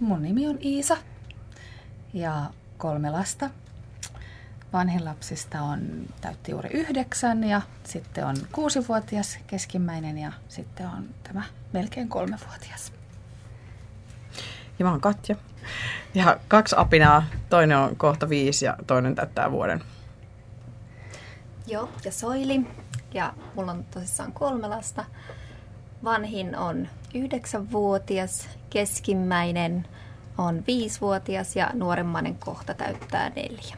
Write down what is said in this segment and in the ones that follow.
mun nimi on Iisa ja kolme lasta. Vanhin lapsista on täytti juuri yhdeksän ja sitten on kuusivuotias keskimmäinen ja sitten on tämä melkein kolmevuotias. Ja mä oon Katja. Ja kaksi apinaa, toinen on kohta viisi ja toinen täyttää vuoden. Joo, ja Soili. Ja mulla on tosissaan kolme lasta. Vanhin on yhdeksänvuotias, keskimmäinen on viisivuotias ja nuoremmainen kohta täyttää neljä.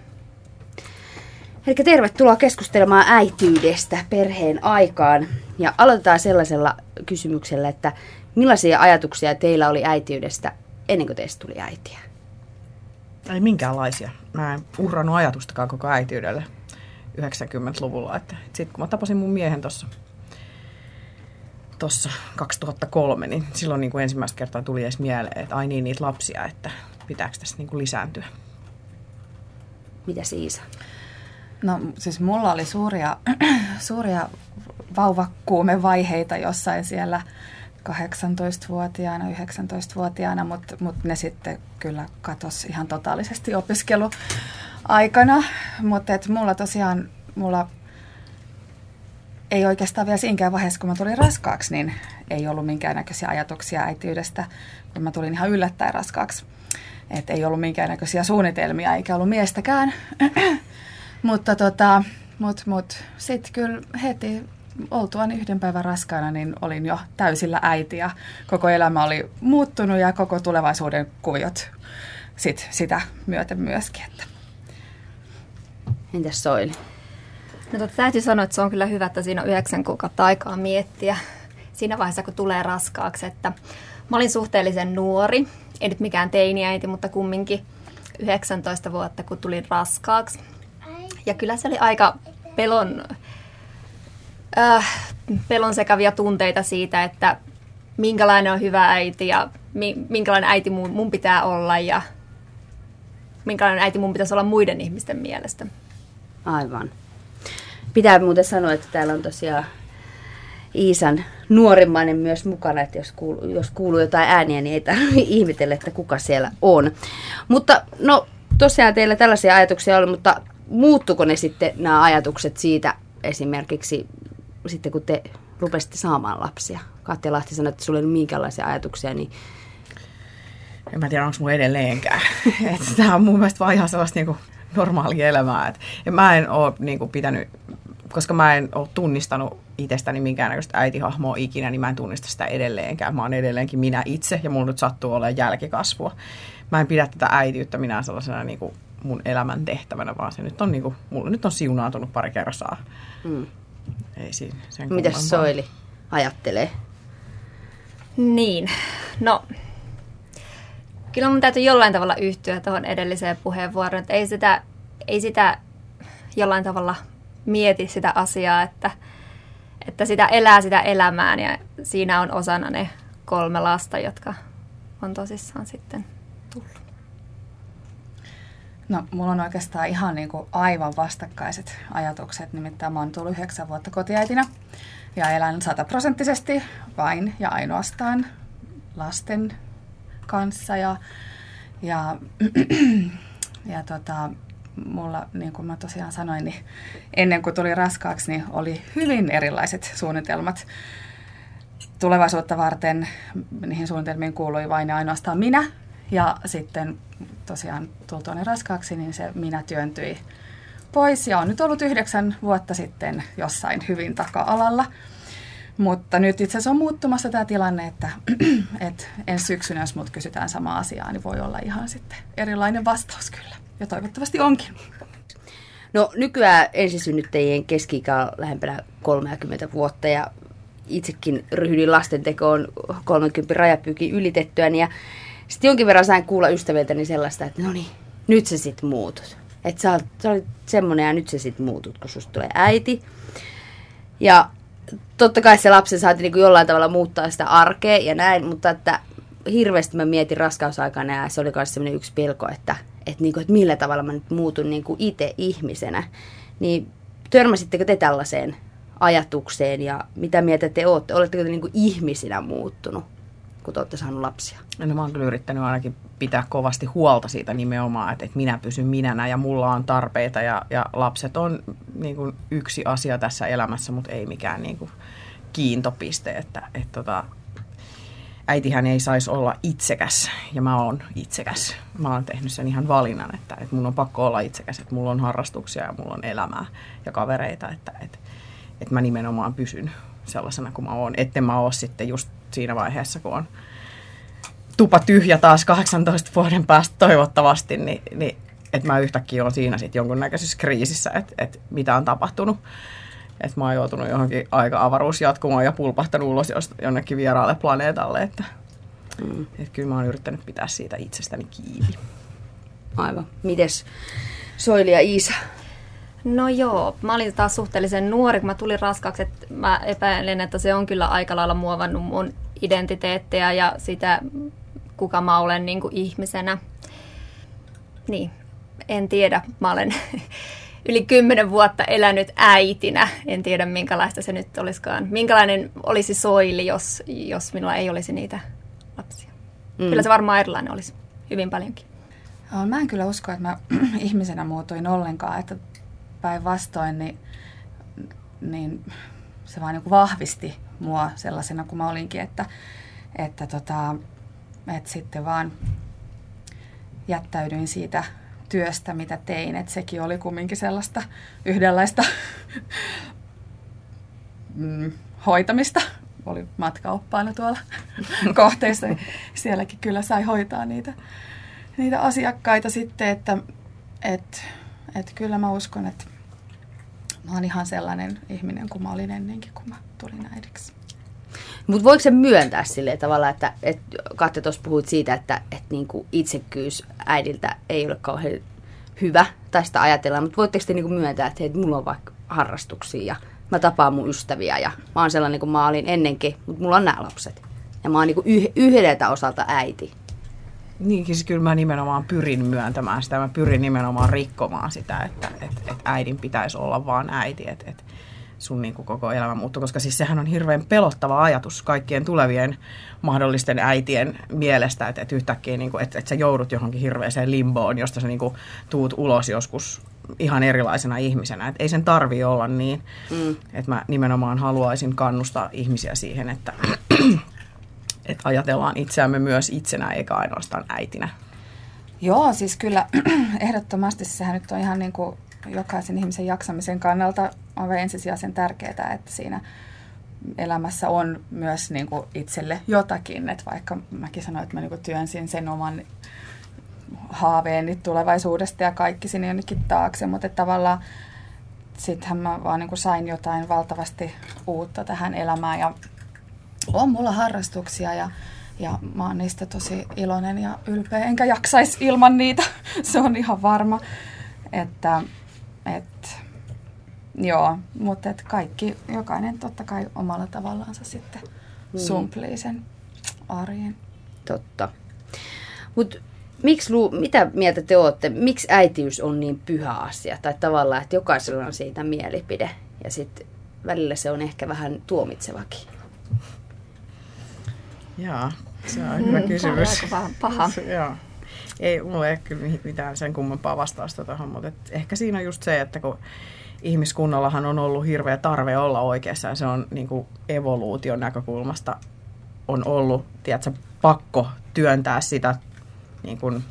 Eli tervetuloa keskustelemaan äityydestä perheen aikaan. Ja aloitetaan sellaisella kysymyksellä, että millaisia ajatuksia teillä oli äitiydestä ennen kuin teistä tuli äitiä? Ei minkäänlaisia. Mä en uhrannut ajatustakaan koko äitiydelle 90-luvulla. Että sitten kun mä tapasin mun miehen tuossa tuossa 2003, niin silloin niin kuin ensimmäistä kertaa tuli edes mieleen, että ai niin, niitä lapsia, että pitääkö tässä niin kuin lisääntyä. Mitä Iisa? No siis mulla oli suuria, suuria vauvakuumevaiheita jossain siellä 18-vuotiaana, 19-vuotiaana, mutta mut ne sitten kyllä katosi ihan totaalisesti opiskeluaikana. Mutta mulla tosiaan, mulla ei oikeastaan vielä siinäkään vaiheessa, kun mä tulin raskaaksi, niin ei ollut minkäännäköisiä ajatuksia äitiydestä, kun mä tulin ihan yllättäen raskaaksi. Et ei ollut minkäännäköisiä suunnitelmia, eikä ollut miestäkään. mutta tota, mut, mut, sitten kyllä heti oltuaan yhden päivän raskaana, niin olin jo täysillä äiti ja koko elämä oli muuttunut ja koko tulevaisuuden kuviot sit sitä myöten myöskin. Että. Entäs Soili? No totta, täytyy sanoa, että se on kyllä hyvä, että siinä on yhdeksän kuukautta aikaa miettiä siinä vaiheessa, kun tulee raskaaksi. Että mä olin suhteellisen nuori, ei nyt mikään teiniäiti, mutta kumminkin 19 vuotta, kun tulin raskaaksi. Ja kyllä se oli aika pelon, äh, pelon sekavia tunteita siitä, että minkälainen on hyvä äiti ja minkälainen äiti mun, mun pitää olla ja minkälainen äiti mun pitäisi olla muiden ihmisten mielestä. Aivan. Pitää muuten sanoa, että täällä on tosiaan Iisan nuorimmainen myös mukana, että jos kuuluu, jos kuuluu jotain ääniä, niin ei tarvitse ihmetellä, että kuka siellä on. Mutta no tosiaan teillä tällaisia ajatuksia oli, mutta muuttuko ne sitten nämä ajatukset siitä esimerkiksi sitten kun te rupesitte saamaan lapsia? Katja Lahti sanoi, että sulla ei ole minkäänlaisia ajatuksia, niin en mä tiedä, onko mun edelleenkään. Tämä on mun mielestä vaan ihan sellaista niinku normaalia elämää. Et, ja mä en ole niinku pitänyt, koska mä en ole tunnistanut itsestäni minkäännäköistä äitihahmoa ikinä, niin mä en tunnista sitä edelleenkään. Mä oon edelleenkin minä itse ja mulla nyt sattuu olemaan jälkikasvua. Mä en pidä tätä äitiyttä minä sellaisena niinku mun elämän tehtävänä, vaan se nyt on, niinku, mulla nyt on siunaantunut pari kertaa. Mm. Ei siinä sen Mitäs Soili ajattelee? Niin, no kyllä mun täytyy jollain tavalla yhtyä tuohon edelliseen puheenvuoroon, että ei sitä, ei sitä jollain tavalla mieti sitä asiaa, että, että sitä elää sitä elämään ja siinä on osana ne kolme lasta, jotka on tosissaan sitten tullut. No, mulla on oikeastaan ihan niin kuin aivan vastakkaiset ajatukset. Nimittäin mä oon tullut yhdeksän vuotta kotiäitinä ja elän sataprosenttisesti vain ja ainoastaan lasten kanssa. Ja, ja, ja tota, mulla, niin kuin mä tosiaan sanoin, niin ennen kuin tuli raskaaksi, niin oli hyvin erilaiset suunnitelmat tulevaisuutta varten. Niihin suunnitelmiin kuului vain ja ainoastaan minä. Ja sitten tosiaan tultuani raskaaksi, niin se minä työntyi pois ja on nyt ollut yhdeksän vuotta sitten jossain hyvin taka-alalla. Mutta nyt itse asiassa on muuttumassa tämä tilanne, että, että ensi syksynä, jos mut kysytään samaa asiaa, niin voi olla ihan sitten erilainen vastaus kyllä. Ja toivottavasti onkin. No nykyään ensisynnyttäjien keski on lähempänä 30 vuotta ja itsekin ryhdyin lastentekoon 30 rajapyykin ylitettyä. Ja sitten jonkin verran sain kuulla ystäviltäni sellaista, että no niin, nyt se sitten muutut. Että sä, sä olit semmonen ja nyt se sitten muutut, kun susta tulee äiti. Ja totta kai se lapsen saati niin jollain tavalla muuttaa sitä arkea ja näin, mutta että hirveästi mä mietin raskausaikana ja se oli myös sellainen yksi pelko, että, että, niin kuin, että millä tavalla mä nyt muutun niin kuin itse ihmisenä. Niin törmäsittekö te tällaiseen ajatukseen ja mitä mieltä te olette? Oletteko te niin kuin ihmisinä muuttunut, kun te olette saanut lapsia? No mä oon kyllä yrittänyt ainakin pitää kovasti huolta siitä nimenomaan, että, että minä pysyn minänä ja mulla on tarpeita ja, ja lapset on niin kuin yksi asia tässä elämässä, mutta ei mikään niin kuin kiintopiste, että, että tota, äitihän ei saisi olla itsekäs, ja mä oon itsekäs. Mä oon tehnyt sen ihan valinnan, että, että mun on pakko olla itsekäs, että mulla on harrastuksia ja mulla on elämää ja kavereita, että, että, että mä nimenomaan pysyn sellaisena kuin mä oon. Etten mä oo sitten just siinä vaiheessa, kun on tupa tyhjä taas 18 vuoden päästä toivottavasti, niin, niin että mä yhtäkkiä on siinä sitten jonkunnäköisessä kriisissä, että, että mitä on tapahtunut. Että mä oon joutunut johonkin aika avaruusjatkumoon ja pulpahtanut ulos jonnekin vieraalle planeetalle. Että, mm. että kyllä mä oon yrittänyt pitää siitä itsestäni kiinni. Aivan. Mites Soili ja Iisa? No joo, mä olin taas suhteellisen nuori, kun mä tulin raskaaksi, että mä epäilen, että se on kyllä aika lailla muovannut mun identiteettiä ja sitä, kuka mä olen niin kuin ihmisenä. Niin, en tiedä. Mä olen yli kymmenen vuotta elänyt äitinä. En tiedä, minkälaista se nyt olisikaan. Minkälainen olisi soili, jos, jos minulla ei olisi niitä lapsia. Mm. Kyllä se varmaan erilainen olisi. Hyvin paljonkin. Mä en kyllä usko, että mä ihmisenä muutuin ollenkaan. Että päinvastoin, niin, niin se vaan niin vahvisti mua sellaisena kuin mä olinkin, että, että, tota, että sitten vaan jättäydyin siitä työstä, mitä tein. Että sekin oli kumminkin sellaista yhdenlaista mm, hoitamista. Oli matkaoppaana tuolla kohteessa. Niin sielläkin kyllä sai hoitaa niitä, niitä asiakkaita sitten, että et, et kyllä mä uskon, että mä oon ihan sellainen ihminen kuin mä olin ennenkin, kun mä tulin äidiksi. Mutta voiko se myöntää sille tavalla, että, että Katte tuossa puhuit siitä, että, että niinku itsekkyys äidiltä ei ole kauhean hyvä, tai sitä ajatellaan, mutta voitteko te niinku myöntää, että hei, mulla on vaikka harrastuksia ja mä tapaan mun ystäviä ja mä oon sellainen kuin mä olin ennenkin, mutta mulla on nämä lapset. Ja mä oon niinku yh- yhdeltä osalta äiti. Niinkin siis kyllä mä nimenomaan pyrin myöntämään sitä, mä pyrin nimenomaan rikkomaan sitä, että, että, että äidin pitäisi olla vaan äiti, että, että sun niin kuin koko elämä muuttuu, koska siis sehän on hirveän pelottava ajatus kaikkien tulevien mahdollisten äitien mielestä, että, että yhtäkkiä niin kuin, että, että sä joudut johonkin hirveäseen limboon, josta sä niin kuin, tuut ulos joskus ihan erilaisena ihmisenä. Että ei sen tarvi olla niin. Mm. Että mä nimenomaan haluaisin kannustaa ihmisiä siihen, että, että ajatellaan itseämme myös itsenä eikä ainoastaan äitinä. Joo, siis kyllä ehdottomasti sehän nyt on ihan niin kuin jokaisen ihmisen jaksamisen kannalta aivan ensisijaisen tärkeää, että siinä elämässä on myös niin kuin itselle jotakin. Että vaikka mäkin sanoin, että mä niin kuin työnsin sen oman haaveeni tulevaisuudesta ja kaikki sinne jonnekin taakse, mutta että tavallaan sittenhän mä vaan niin kuin sain jotain valtavasti uutta tähän elämään ja on mulla harrastuksia ja, ja mä oon niistä tosi iloinen ja ylpeä, enkä jaksaisi ilman niitä, se on ihan varma. Että, et, joo, mutta et kaikki, jokainen totta kai omalla tavallaansa sitten mm. sumplii sen arjen. Totta. Mutta miksi, mitä mieltä te olette, miksi äitiys on niin pyhä asia? Tai tavallaan, että jokaisella on siitä mielipide ja sitten välillä se on ehkä vähän tuomitsevakin. Joo, se on hyvä mm, kysymys. Paha. paha. Joo. Ei mulla ei kyllä mitään sen kummempaa vastausta tuohon, mutta ehkä siinä on just se, että kun ihmiskunnallahan on ollut hirveä tarve olla oikeassa ja se on niin kuin evoluution näkökulmasta on ollut, tiedätkö, pakko työntää sitä, niin kuin,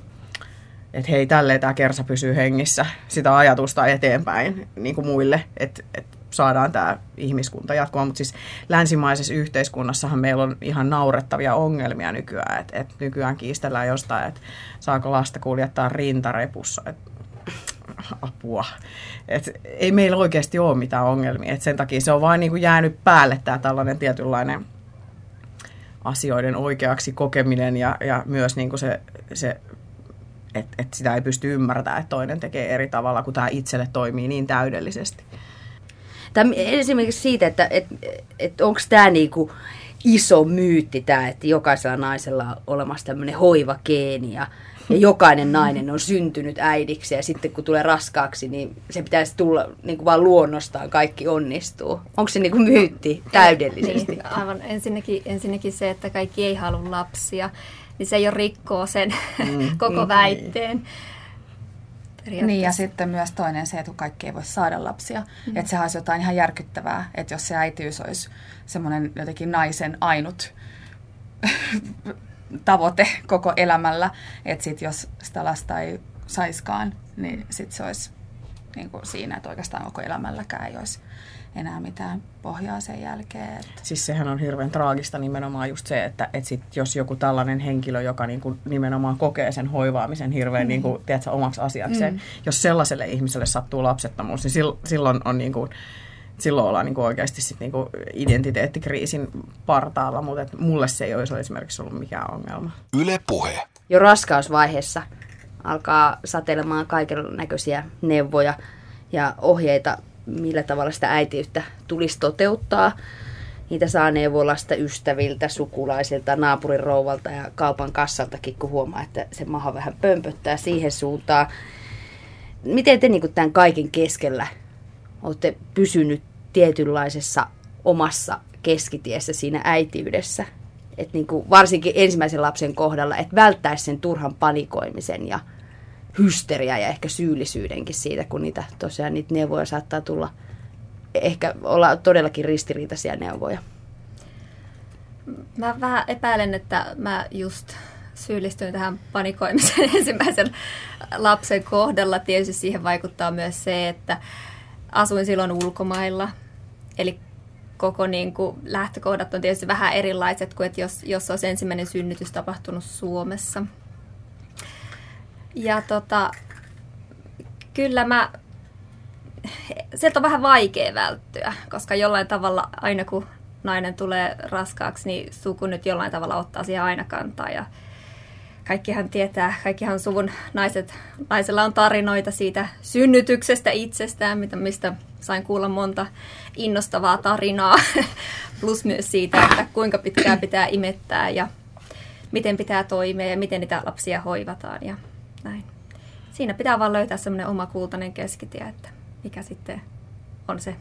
että hei, tälleen tämä kersa pysyy hengissä, sitä ajatusta eteenpäin niin kuin muille, että, että saadaan tämä ihmiskunta jatkumaan. Mutta siis länsimaisessa yhteiskunnassahan meillä on ihan naurettavia ongelmia nykyään. Että et nykyään kiistellään jostain, että saako lasta kuljettaa rintarepussa. Et, apua. Et ei meillä oikeasti ole mitään ongelmia. Et sen takia se on vain niinku jäänyt päälle tämä tällainen tietynlainen asioiden oikeaksi kokeminen ja, ja myös niinku se, se että et sitä ei pysty ymmärtämään, että toinen tekee eri tavalla, kun tämä itselle toimii niin täydellisesti. Tai esimerkiksi siitä, että et, et onko tämä niinku iso myytti tämä, että jokaisella naisella on olemassa tämmöinen hoivakeeni ja, ja jokainen nainen on syntynyt äidiksi ja sitten kun tulee raskaaksi, niin se pitäisi tulla niin kuin vaan luonnostaan, kaikki onnistuu. Onko se niin kuin myytti täydellisesti? Niin, aivan ensinnäkin, ensinnäkin se, että kaikki ei halua lapsia. niin se jo rikkoo sen Mm, koko mm, väitteen. Niin ja sitten myös toinen se, että kaikki ei voi saada lapsia. Mm. Että sehän olisi jotain ihan järkyttävää, että jos se äitiys olisi semmoinen jotenkin naisen ainut tavoite koko elämällä, että sitten jos sitä lasta ei saiskaan, niin sitten se olisi niin kuin siinä, että oikeastaan koko elämälläkään ei olisi enää mitään pohjaa sen jälkeen. Että. Siis sehän on hirveän traagista nimenomaan just se, että, että sit jos joku tällainen henkilö, joka niin kuin nimenomaan kokee sen hoivaamisen hirveän mm. niin kuin, tiedätkö, omaksi asiakseen, mm. jos sellaiselle ihmiselle sattuu lapsettomuus, niin silloin on niin kuin, silloin ollaan niin kuin oikeasti sit niin kuin identiteettikriisin partaalla, mutta et mulle se ei olisi esimerkiksi ollut mikään ongelma. Yle puhe. Jo raskausvaiheessa alkaa satelemaan kaiken näköisiä neuvoja ja ohjeita millä tavalla sitä äitiyttä tulisi toteuttaa. Niitä saa neuvolasta, ystäviltä, sukulaisilta, naapurin rouvalta ja kaupan kassaltakin, kun huomaa, että se maha vähän pömpöttää siihen suuntaan. Miten te niin tämän kaiken keskellä olette pysynyt tietynlaisessa omassa keskitiessä siinä äitiydessä? Et niin kuin varsinkin ensimmäisen lapsen kohdalla, että välttäisi sen turhan panikoimisen ja hysteria ja ehkä syyllisyydenkin siitä, kun niitä tosiaan niitä neuvoja saattaa tulla, ehkä olla todellakin ristiriitaisia neuvoja. Mä vähän epäilen, että mä just syyllistyin tähän panikoimiseen ensimmäisen lapsen kohdalla. Tietysti siihen vaikuttaa myös se, että asuin silloin ulkomailla. Eli koko niin kuin, lähtökohdat on tietysti vähän erilaiset kuin että jos, jos olisi ensimmäinen synnytys tapahtunut Suomessa – ja tota, kyllä mä, sieltä on vähän vaikea välttyä, koska jollain tavalla aina kun nainen tulee raskaaksi, niin suku nyt jollain tavalla ottaa siihen aina kantaa. Ja kaikkihan tietää, kaikkihan suvun naiset, naisella on tarinoita siitä synnytyksestä itsestään, mistä sain kuulla monta innostavaa tarinaa, plus myös siitä, että kuinka pitkään pitää imettää ja miten pitää toimia ja miten niitä lapsia hoivataan. Ja näin. Siinä pitää vaan löytää semmoinen oma kultainen keskitie, että mikä sitten on se,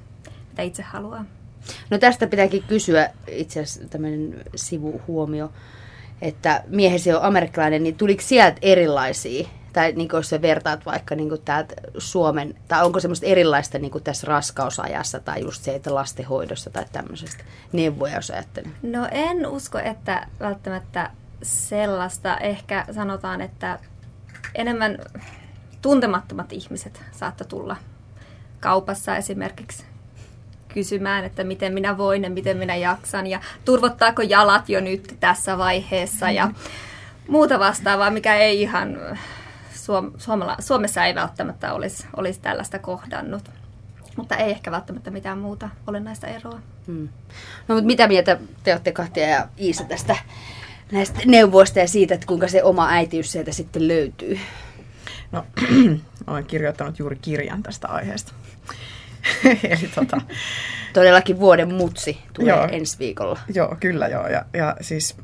mitä itse haluaa. No tästä pitääkin kysyä itse asiassa tämmöinen sivuhuomio, että miehesi on amerikkalainen, niin tuliko sieltä erilaisia, tai niin jos sä vertaat vaikka niin täältä Suomen, tai onko semmoista erilaista niin tässä raskausajassa, tai just se, että lastenhoidossa tai tämmöisestä neuvoja, jos ajattelen? No en usko, että välttämättä sellaista. Ehkä sanotaan, että enemmän tuntemattomat ihmiset saattaa tulla kaupassa esimerkiksi kysymään, että miten minä voin ja miten minä jaksan ja turvottaako jalat jo nyt tässä vaiheessa ja muuta vastaavaa, mikä ei ihan Suomella, Suomessa ei välttämättä olisi, olisi tällaista kohdannut. Mutta ei ehkä välttämättä mitään muuta olennaista eroa. Hmm. No mutta mitä mieltä te olette Katja ja Iisa tästä näistä neuvoista ja siitä, että kuinka se oma äitiys sieltä sitten löytyy? No, olen kirjoittanut juuri kirjan tästä aiheesta. Eli tota... Todellakin vuoden mutsi tulee joo, ensi viikolla. Joo, kyllä joo. Ja, ja siis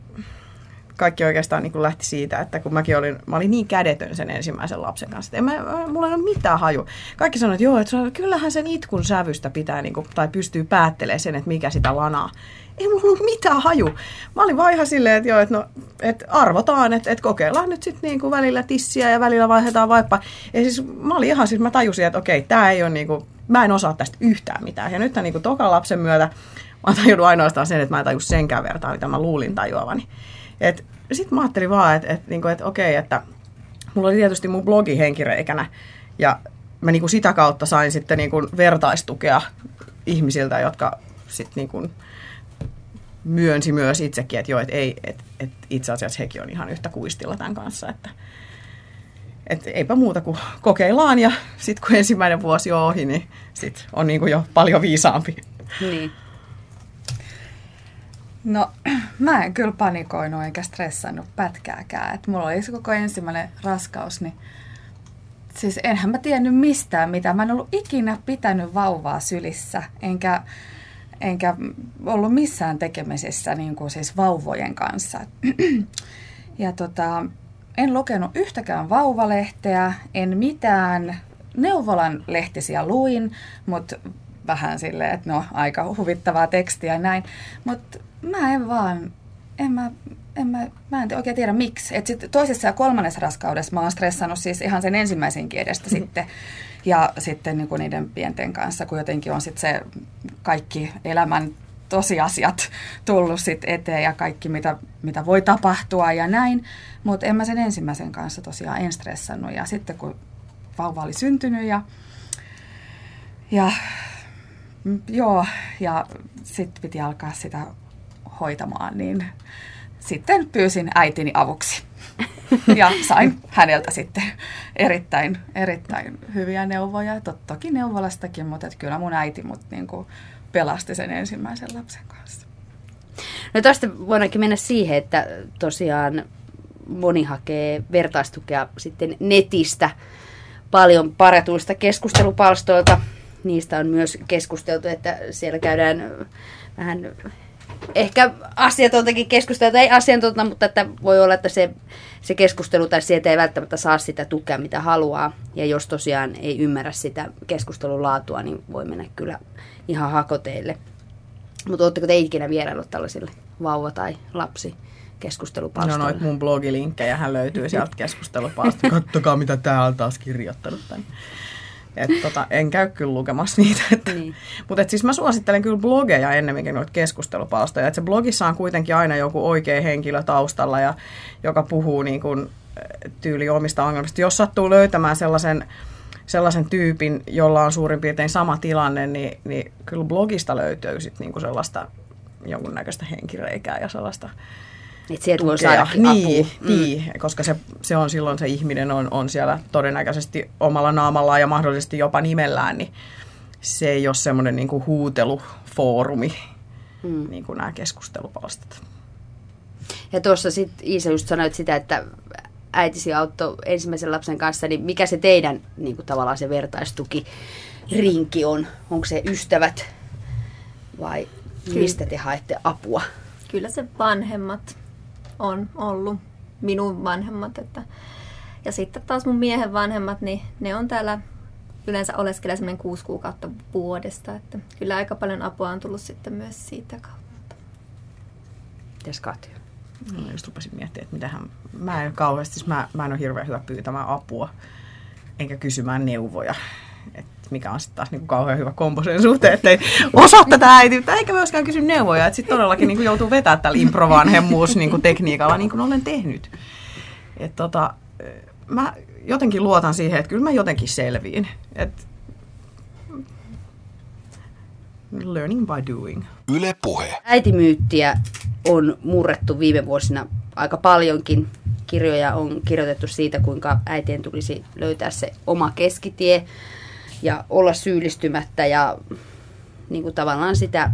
kaikki oikeastaan niin kuin lähti siitä, että kun mäkin olin, mä olin niin kädetön sen ensimmäisen lapsen kanssa, että mä, mulla ei ole mitään haju. Kaikki sanoivat, että joo, että kyllähän sen itkun sävystä pitää, niin kuin, tai pystyy päättelemään sen, että mikä sitä lanaa ei mulla ollut mitään haju. Mä olin vaan ihan silleen, että joo, että no, et arvotaan, että et kokeillaan nyt sitten niinku välillä tissiä ja välillä vaihdetaan vaippa. Ja siis mä olin ihan, siis mä tajusin, että okei, tämä ei ole niinku, mä en osaa tästä yhtään mitään. Ja nyt niinku tokan lapsen myötä mä oon tajunnut ainoastaan sen, että mä en tajus senkään vertaan, mitä mä luulin tajuavani. Sitten mä ajattelin vaan, että et, niinku, et, okei, että mulla oli tietysti mun blogi henkireikänä ja mä niinku sitä kautta sain sitten niinku vertaistukea ihmisiltä, jotka sitten niinku myönsi myös itsekin, että joo, että ei, että, että itse asiassa hekin on ihan yhtä kuistilla tämän kanssa, että, että eipä muuta kuin kokeillaan ja sitten kun ensimmäinen vuosi on ohi, niin sit on niin kuin jo paljon viisaampi. Niin. No, mä en kyllä panikoinut eikä stressannut pätkääkään. että mulla oli se koko ensimmäinen raskaus, niin siis enhän mä tiennyt mistään mitä. Mä en ollut ikinä pitänyt vauvaa sylissä, enkä enkä ollut missään tekemisissä niin kuin siis vauvojen kanssa. ja tota, en lukenut yhtäkään vauvalehteä, en mitään. Neuvolan lehtisiä luin, mutta vähän silleen, että no aika huvittavaa tekstiä ja näin. Mutta mä en vaan, en mä en mä, mä en oikein tiedä miksi. Et sit toisessa ja kolmannessa raskaudessa mä oon stressannut siis ihan sen ensimmäisenkin edestä mm. sitten. Ja sitten niin kuin niiden pienten kanssa, kun jotenkin on sitten se kaikki elämän tosiasiat tullut sit eteen ja kaikki, mitä, mitä voi tapahtua ja näin. Mutta en mä sen ensimmäisen kanssa tosiaan en stressannut. Ja sitten kun vauva oli syntynyt ja, ja joo, ja sitten piti alkaa sitä hoitamaan, niin sitten pyysin äitini avuksi. Ja sain häneltä sitten erittäin, erittäin hyviä neuvoja. Toki neuvolastakin, mutta että kyllä mun äiti mut niin kuin pelasti sen ensimmäisen lapsen kanssa. No tästä voidaankin mennä siihen, että tosiaan moni hakee vertaistukea sitten netistä paljon paretuista keskustelupalstoilta. Niistä on myös keskusteltu, että siellä käydään vähän ehkä asiantuntakin keskustelua, ei asiantunta, mutta että voi olla, että se, se keskustelu tai sieltä ei välttämättä saa sitä tukea, mitä haluaa. Ja jos tosiaan ei ymmärrä sitä keskustelun laatua, niin voi mennä kyllä ihan hakoteille. Mutta oletteko te ikinä vieraillut tällaisille vauva- tai lapsi keskustelupalstoille? No noit mun blogilinkkejä hän löytyy sieltä keskustelupalstoille. Kattokaa mitä tää on taas kirjoittanut tänne. Et tota, en käy kyllä lukemassa niitä. Että. Niin. Mutta siis mä suosittelen kyllä blogeja ennemminkin noita keskustelupalstoja. Et se blogissa on kuitenkin aina joku oikea henkilö taustalla, ja, joka puhuu niin kuin, tyyli omista ongelmista. Jos sattuu löytämään sellaisen, sellaisen tyypin, jolla on suurin piirtein sama tilanne, niin, niin kyllä blogista löytyy sit niin kuin sellaista jonkunnäköistä henkireikää ja sellaista että sieltä voi saada niin, apua. Niin, mm. koska se, se on silloin se ihminen on, on siellä todennäköisesti omalla naamallaan ja mahdollisesti jopa nimellään, niin se ei ole semmoinen niin kuin huutelufoorumi, mm. niin kuin nämä keskustelupalstat. Ja tuossa sitten Iisa just sanoit sitä, että äitisi auttoi ensimmäisen lapsen kanssa, niin mikä se teidän niin kuin tavallaan se vertaistuki rinki on? Onko se ystävät vai mistä te haette apua? Kyllä se vanhemmat on ollut minun vanhemmat. Että, ja sitten taas mun miehen vanhemmat, niin ne on täällä yleensä oleskelee semmoinen kuusi kuukautta vuodesta. Että kyllä aika paljon apua on tullut sitten myös siitä kautta. Mitäs Katja? No, just rupesin miettimään, että mitähän, mä en kauheasti, siis mä, mä en ole hirveän hyvä pyytämään apua, enkä kysymään neuvoja. Et mikä on sitten taas niinku kauhean hyvä kombo sen suhteen, ettei osaa tätä äitiyttä, eikä myöskään kysy neuvoja. Että sitten todellakin niinku joutuu vetämään tällä improvanhemmuus niinku tekniikalla, niin kuin olen tehnyt. Et tota, mä jotenkin luotan siihen, että kyllä mä jotenkin selviin. Et learning by doing. Yle puhe. Äitimyyttiä on murrettu viime vuosina aika paljonkin. Kirjoja on kirjoitettu siitä, kuinka äitien tulisi löytää se oma keskitie ja olla syyllistymättä ja niin kuin tavallaan sitä,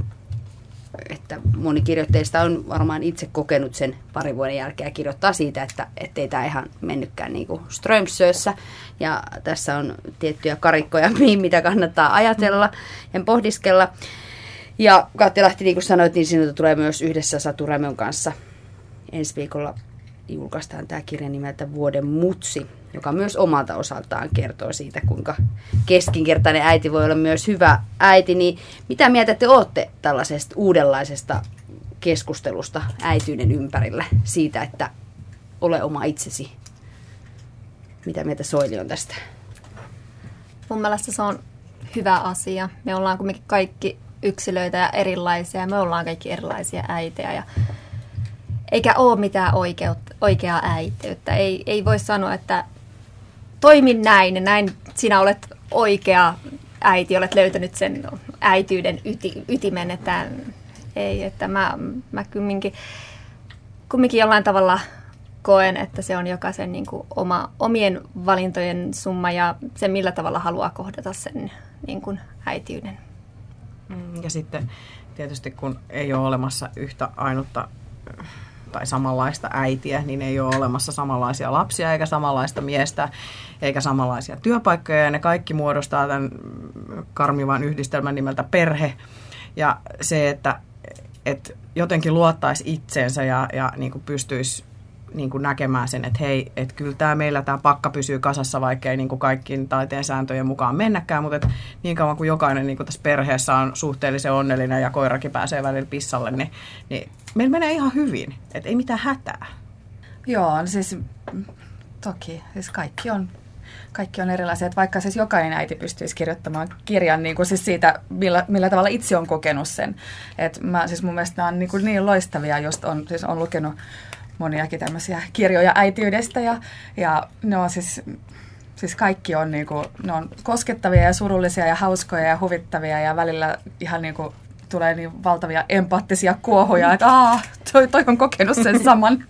että moni kirjoitteista on varmaan itse kokenut sen parin vuoden jälkeen ja kirjoittaa siitä, että ei tämä ihan mennytkään niin kuin Strömsössä. Ja tässä on tiettyjä karikkoja, mitä kannattaa ajatella ja pohdiskella. Ja Katja Lahti, niin kuin sanoit, niin sinulta tulee myös yhdessä Satu Rämön kanssa ensi viikolla julkaistaan tämä kirja nimeltä Vuoden mutsi, joka myös omalta osaltaan kertoo siitä, kuinka keskinkertainen äiti voi olla myös hyvä äiti. Niin mitä mieltä te olette tällaisesta uudenlaisesta keskustelusta äityyden ympärillä siitä, että ole oma itsesi? Mitä mieltä Soili on tästä? Mun mielestä se on hyvä asia. Me ollaan kuitenkin kaikki yksilöitä ja erilaisia. Me ollaan kaikki erilaisia äitejä ja eikä ole mitään oikeutta, oikeaa äitiyttä. Ei, ei voi sanoa, että toimin näin ja näin sinä olet oikea äiti, olet löytänyt sen äityyden yti, ytimen, että ei, että mä, mä kumminkin, kumminkin jollain tavalla koen, että se on jokaisen niin kuin oma, omien valintojen summa ja se millä tavalla haluaa kohdata sen niin kuin äitiyden. Mm, ja sitten tietysti kun ei ole olemassa yhtä ainutta tai samanlaista äitiä, niin ei ole olemassa samanlaisia lapsia eikä samanlaista miestä eikä samanlaisia työpaikkoja ja ne kaikki muodostaa tämän karmivan yhdistelmän nimeltä perhe. Ja se, että, että jotenkin luottaisi itseensä ja, ja niin kuin pystyisi niin kuin näkemään sen, että hei, että kyllä tämä meillä tämä pakka pysyy kasassa, vaikka ei niin kuin kaikkiin taiteen sääntöjen mukaan mennäkään, mutta että niin kauan kuin jokainen niin kuin tässä perheessä on suhteellisen onnellinen ja koirakin pääsee välillä pissalle, niin, niin meillä menee ihan hyvin, että ei mitään hätää. Joo, no siis toki, siis kaikki on kaikki on erilaisia. Että vaikka siis jokainen äiti pystyisi kirjoittamaan kirjan niin kuin siis siitä, millä, millä tavalla itse on kokenut sen. Et mä, siis mun mielestä nämä on niin, kuin niin loistavia, just on, siis on lukenut moniakin tämmöisiä kirjoja äitiydestä ja, ja ne on siis Siis kaikki on, niinku, ne on koskettavia ja surullisia ja hauskoja ja huvittavia ja välillä ihan niinku tulee niin valtavia empaattisia kuohoja, että Aa, toi, toi on kokenut sen saman.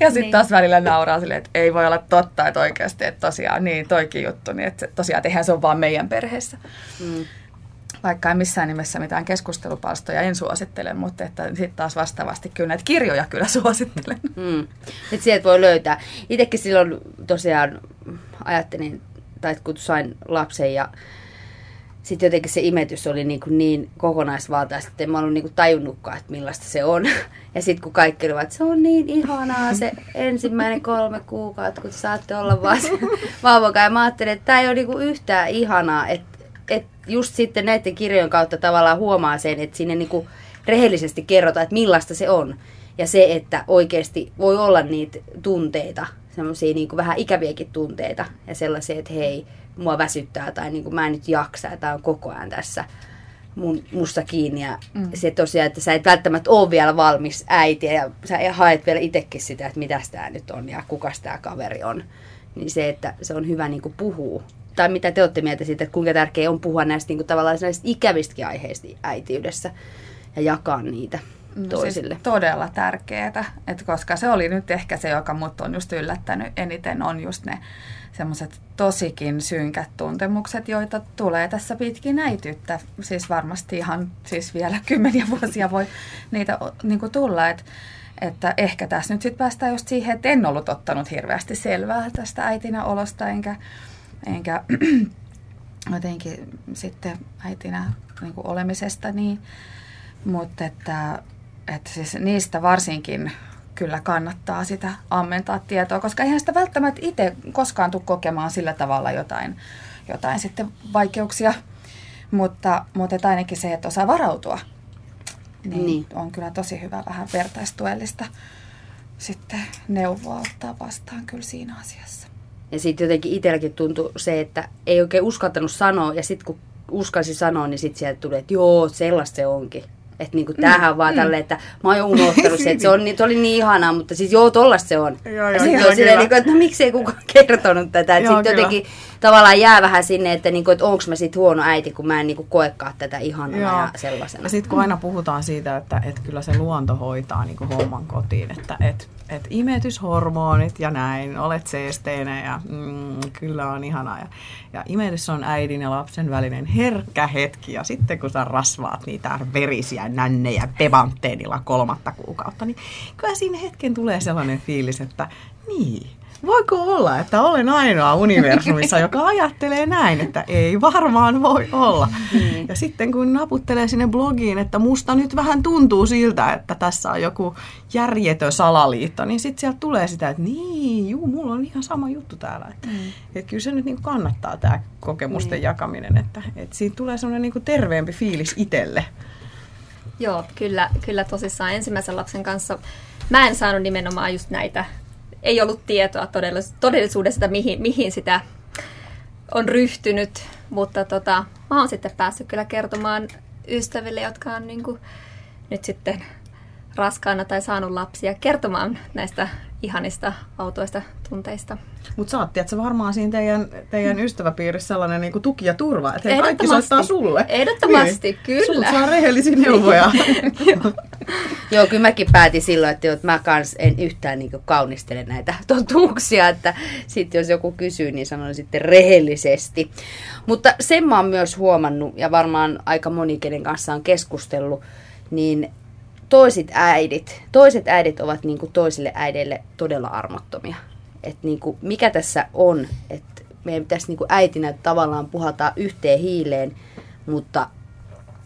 ja sitten niin. taas välillä nauraa silleen, että ei voi olla totta, että oikeasti, että tosiaan niin toikin juttu, niin että tosiaan eihän se on vaan meidän perheessä. Mm. Vaikka en missään nimessä mitään keskustelupalstoja en suosittele, mutta että sitten taas vastaavasti kyllä näitä kirjoja kyllä suosittelen. Mm. Että sieltä voi löytää. Itsekin silloin tosiaan ajattelin, tai kun sain lapsen ja sitten jotenkin se imetys oli niin, kuin niin kokonaisvaltaista, että en mä ollut niin kuin tajunnutkaan, että millaista se on. Ja sitten kun kaikki olivat, että se on niin ihanaa se ensimmäinen kolme kuukautta, kun saatte olla vaan vauvakaan. Ja mä ajattelin, että tämä ei ole niin kuin yhtään ihanaa, että, että just sitten näiden kirjojen kautta tavallaan huomaa sen, että sinne niin kuin rehellisesti kerrotaan, että millaista se on. Ja se, että oikeasti voi olla niitä tunteita, semmoisia niin vähän ikäviäkin tunteita ja sellaisia, että hei, mua väsyttää tai niin kuin mä en nyt jaksa ja tämä on koko ajan tässä mun, musta kiinni. Ja mm. se tosiaan, että sä et välttämättä ole vielä valmis äitiä ja sä haet vielä itsekin sitä, että mitä tämä nyt on ja kuka tämä kaveri on. Niin se, että se on hyvä niin kuin puhua. Tai mitä te olette mieltä siitä, että kuinka tärkeää on puhua näistä niin kuin tavallaan näistä ikävistäkin aiheista äitiydessä ja jakaa niitä no, toisille. Siis todella tärkeää, että koska se oli nyt ehkä se, joka mut on just yllättänyt eniten, on just ne semmoiset tosikin synkät tuntemukset, joita tulee tässä pitkin äityyttä. Siis varmasti ihan siis vielä kymmeniä vuosia voi niitä niin kuin tulla, että että ehkä tässä nyt sitten päästään just siihen, että en ollut ottanut hirveästi selvää tästä äitinä olosta, enkä, enkä jotenkin sitten äitinä niin kuin olemisesta, niin, mutta että, että siis niistä varsinkin kyllä kannattaa sitä ammentaa tietoa, koska eihän sitä välttämättä itse koskaan tule kokemaan sillä tavalla jotain, jotain sitten vaikeuksia, mutta, mutta ainakin se, että osaa varautua, niin, niin. on kyllä tosi hyvä vähän vertaistuellista sitten neuvoa ottaa vastaan kyllä siinä asiassa. Ja sitten jotenkin itselläkin tuntui se, että ei oikein uskaltanut sanoa, ja sitten kun uskalsi sanoa, niin sitten sieltä tuli, että joo, sellaista se onkin. Että niinku tämähän mm, vaan mm. tälle, että mä oon jo unohtanut se, että se, on, se oli niin ihanaa, mutta siis joo, tollasta se on. Joo, ja sitten on silleen, niinku, että no miksei kukaan kertonut tätä. Että sitten jotenkin tavallaan jää vähän sinne, että, niinku, että onko mä sitten huono äiti, kun mä en niinku koekaan tätä ihanaa joo. ja sellaisena. Ja sitten kun aina puhutaan siitä, että, että kyllä se luonto hoitaa niinku homman kotiin, että, että että imetyshormonit ja näin, olet seesteenä ja mm, kyllä on ihanaa. Ja, ja imetys on äidin ja lapsen välinen herkkä hetki ja sitten kun sä rasvaat niitä verisiä nännejä pevantteenilla kolmatta kuukautta, niin kyllä siinä hetken tulee sellainen fiilis, että niin, voiko olla, että olen ainoa universumissa, joka ajattelee näin, että ei varmaan voi olla. Mm. Ja sitten kun naputtelee sinne blogiin, että musta nyt vähän tuntuu siltä, että tässä on joku järjetön salaliitto, niin sitten sieltä tulee sitä, että niin, juu, mulla on ihan sama juttu täällä. Että, mm. että kyllä se nyt niin kannattaa tämä kokemusten mm. jakaminen, että, että siitä tulee semmoinen niin terveempi fiilis itselle. Joo, kyllä, kyllä tosissaan. Ensimmäisen lapsen kanssa mä en saanut nimenomaan just näitä. Ei ollut tietoa todellisuudesta, mihin, mihin sitä on ryhtynyt, mutta tota, mä oon sitten päässyt kyllä kertomaan ystäville, jotka on niin kuin, nyt sitten raskaana tai saanut lapsia, kertomaan näistä ihanista autoista tunteista. Mutta sä oot, tiedätkö, varmaan siinä teidän, teidän ystäväpiirissä sellainen niin kuin tuki ja turva, että he kaikki soittaa sulle. Ehdottomasti, niin. kyllä. Sulta saa rehellisiä neuvoja. Joo, kyllä mäkin päätin silloin, että, että mä kans en yhtään niin kaunistele näitä totuuksia, että sitten jos joku kysyy, niin sanon sitten rehellisesti. Mutta sen mä oon myös huomannut, ja varmaan aika moni, kenen kanssa on keskustellut, niin toiset äidit, toiset äidit ovat niin kuin toisille äideille todella armottomia. Et niin kuin, mikä tässä on, että meidän pitäisi niin kuin äitinä tavallaan puhaltaa yhteen hiileen, mutta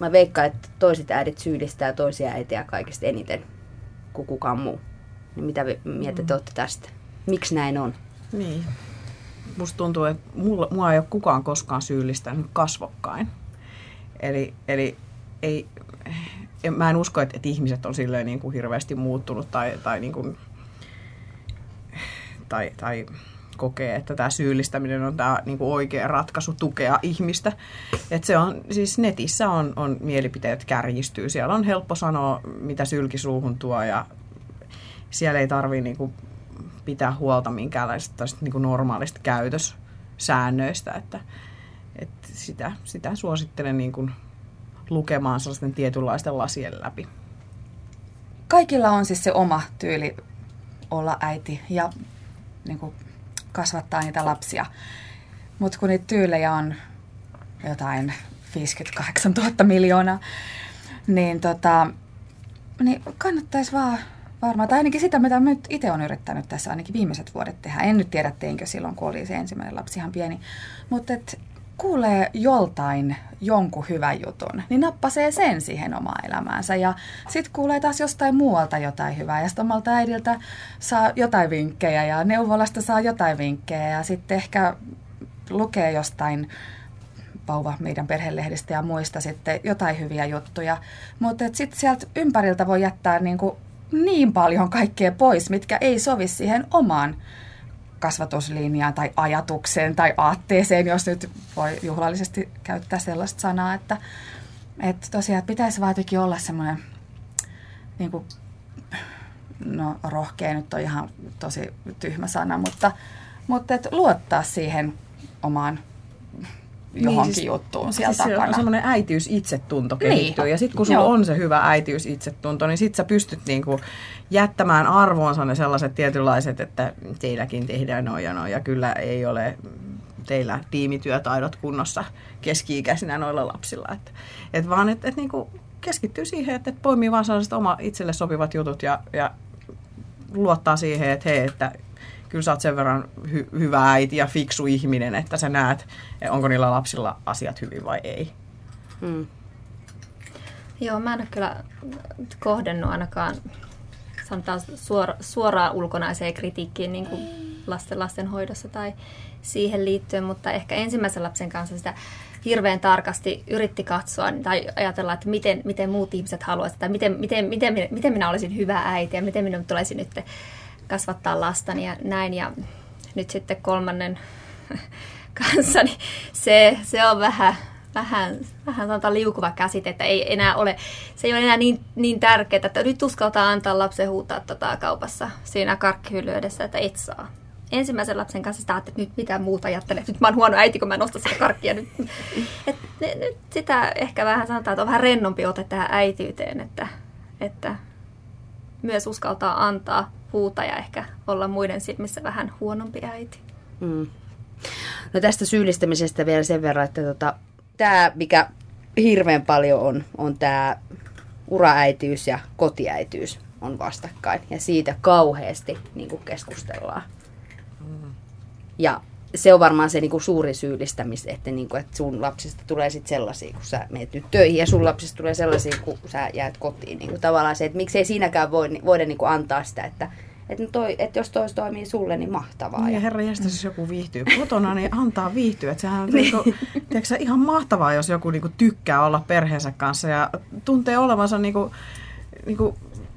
mä veikkaan, että toiset äidit syyllistää toisia äitiä kaikista eniten kuin kukaan muu. Niin mitä mieltä te olette tästä? Miksi näin on? Niin. Musta tuntuu, että mulla, mua ei ole kukaan koskaan syyllistänyt kasvokkain. Eli, eli ei, mä en usko, että, että ihmiset on silleen niin kuin hirveästi muuttunut tai, tai, niin kuin, tai, tai kokee, että tämä syyllistäminen on tämä niin kuin oikea ratkaisu tukea ihmistä. Et se on, siis netissä on, on mielipiteet kärjistyy. Siellä on helppo sanoa, mitä sylki suuhun tuo ja siellä ei tarvitse niin kuin pitää huolta minkäänlaista niin kuin normaalista käytössäännöistä. Että, että sitä, sitä suosittelen niin kuin lukemaan sellaisten tietynlaisten lasien läpi. Kaikilla on siis se oma tyyli olla äiti ja niin kuin kasvattaa niitä lapsia. Mutta kun niitä tyylejä on jotain 58 000 miljoonaa, niin, tota, niin kannattaisi vaan varmaan, tai ainakin sitä, mitä nyt itse olen yrittänyt tässä ainakin viimeiset vuodet tehdä. En nyt tiedä, teinkö silloin, kun oli se ensimmäinen lapsi ihan pieni. Mutta kuulee joltain jonkun hyvän jutun, niin nappasee sen siihen omaan elämäänsä. Ja sitten kuulee taas jostain muualta jotain hyvää. Ja sitten omalta äidiltä saa jotain vinkkejä ja neuvolasta saa jotain vinkkejä. Ja sitten ehkä lukee jostain vauva meidän perhelehdistä ja muista sitten jotain hyviä juttuja. Mutta sitten sieltä ympäriltä voi jättää niin, kuin niin paljon kaikkea pois, mitkä ei sovi siihen omaan kasvatuslinjaan tai ajatukseen tai aatteeseen, jos nyt voi juhlallisesti käyttää sellaista sanaa, että, että tosiaan että pitäisi vaan olla semmoinen, niin kuin, no rohkea nyt on ihan tosi tyhmä sana, mutta, mutta että luottaa siihen omaan johonkin niin, siis, juttuun siellä siis takana. Se on semmoinen äitiys-itsetunto kehittyy. Niin. Ja sitten kun sulla Joo. on se hyvä äitiys-itsetunto, niin sitten sä pystyt niinku jättämään arvoonsa ne sellaiset tietynlaiset, että teilläkin tehdään noin ja noin. Ja kyllä ei ole teillä tiimityötaidot kunnossa keski-ikäisinä noilla lapsilla. Että et vaan, että et niinku keskittyy siihen, että et poimii vaan sellaiset oma itselle sopivat jutut ja, ja luottaa siihen, että hei, että kyllä sä oot sen verran hy- hyvä äiti ja fiksu ihminen, että sä näet, onko niillä lapsilla asiat hyvin vai ei. Hmm. Joo, mä en ole kyllä kohdennut ainakaan sanotaan suora, suoraan ulkonaiseen kritiikkiin niin kuin lasten lastenhoidossa tai siihen liittyen, mutta ehkä ensimmäisen lapsen kanssa sitä hirveän tarkasti yritti katsoa tai ajatella, että miten, miten muut ihmiset haluaisivat, tai miten, miten, miten, miten minä olisin hyvä äiti ja miten minun tulisi nyt kasvattaa lastani ja näin. Ja nyt sitten kolmannen kanssa, niin se, se on vähän, vähän, vähän sanotaan liukuva käsite, että ei enää ole, se ei ole enää niin, niin tärkeää, että nyt uskaltaa antaa lapsen huutaa tota kaupassa siinä karkkihyllyydessä, että et saa. Ensimmäisen lapsen kanssa sitä että nyt mitä muuta ajattelee, nyt mä oon huono äiti, kun mä nostan sitä karkkia. Nyt, et, nyt sitä ehkä vähän sanotaan, että on vähän rennompi ote tähän äityyteen, että, että myös uskaltaa antaa huuta ja ehkä olla muiden silmissä vähän huonompi äiti. Mm. No tästä syyllistämisestä vielä sen verran, että tota, tämä, mikä hirveän paljon on, on tämä uraäitiys ja kotiäitiys on vastakkain. Ja siitä kauheasti niin kuin keskustellaan. Mm. Ja se on varmaan se niin kuin suuri syyllistämis, että, niin kuin, että sun lapsista tulee sitten sellaisia, kun sä menet nyt töihin, ja sun lapsista tulee sellaisia, kun sä jäät kotiin. Niin kuin tavallaan se, että miksei siinäkään voi, voida niin kuin antaa sitä, että että, no toi, että jos tois toimii sulle, niin mahtavaa. Niin, ja herra jästä, jos joku viihtyy kotona, niin antaa viihtyä. Että sehän on niin. niinku, tiedätkö, ihan mahtavaa, jos joku niinku tykkää olla perheensä kanssa ja tuntee olevansa niinku, niinku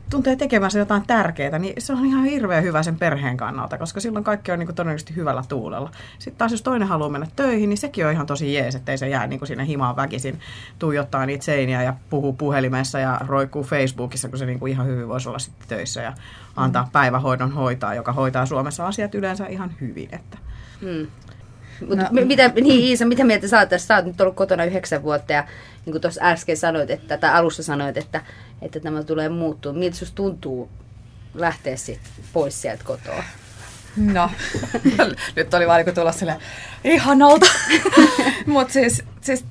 tuntee tekemänsä jotain tärkeää, niin se on ihan hirveän hyvä sen perheen kannalta, koska silloin kaikki on niin kuin todennäköisesti hyvällä tuulella. Sitten taas jos toinen haluaa mennä töihin, niin sekin on ihan tosi jees, ettei se jää niin kuin sinne himaan väkisin tuijottaa niitä seiniä ja puhuu puhelimessa ja roikkuu Facebookissa, kun se niin kuin ihan hyvin voisi olla sitten töissä ja antaa mm. päivähoidon hoitaa, joka hoitaa Suomessa asiat yleensä ihan hyvin. Että. Mm. Mut no. mitä, niin Iisa, mitä mieltä sä oot Sä oot nyt ollut kotona yhdeksän vuotta ja niin kuin tuossa äsken sanoit, että, tai alussa sanoit, että, että tämä tulee muuttua. Miltä susta tuntuu lähteä sit pois sieltä kotoa? No, nyt oli vaan niin tulla sille ihanalta. Mutta siis, siis,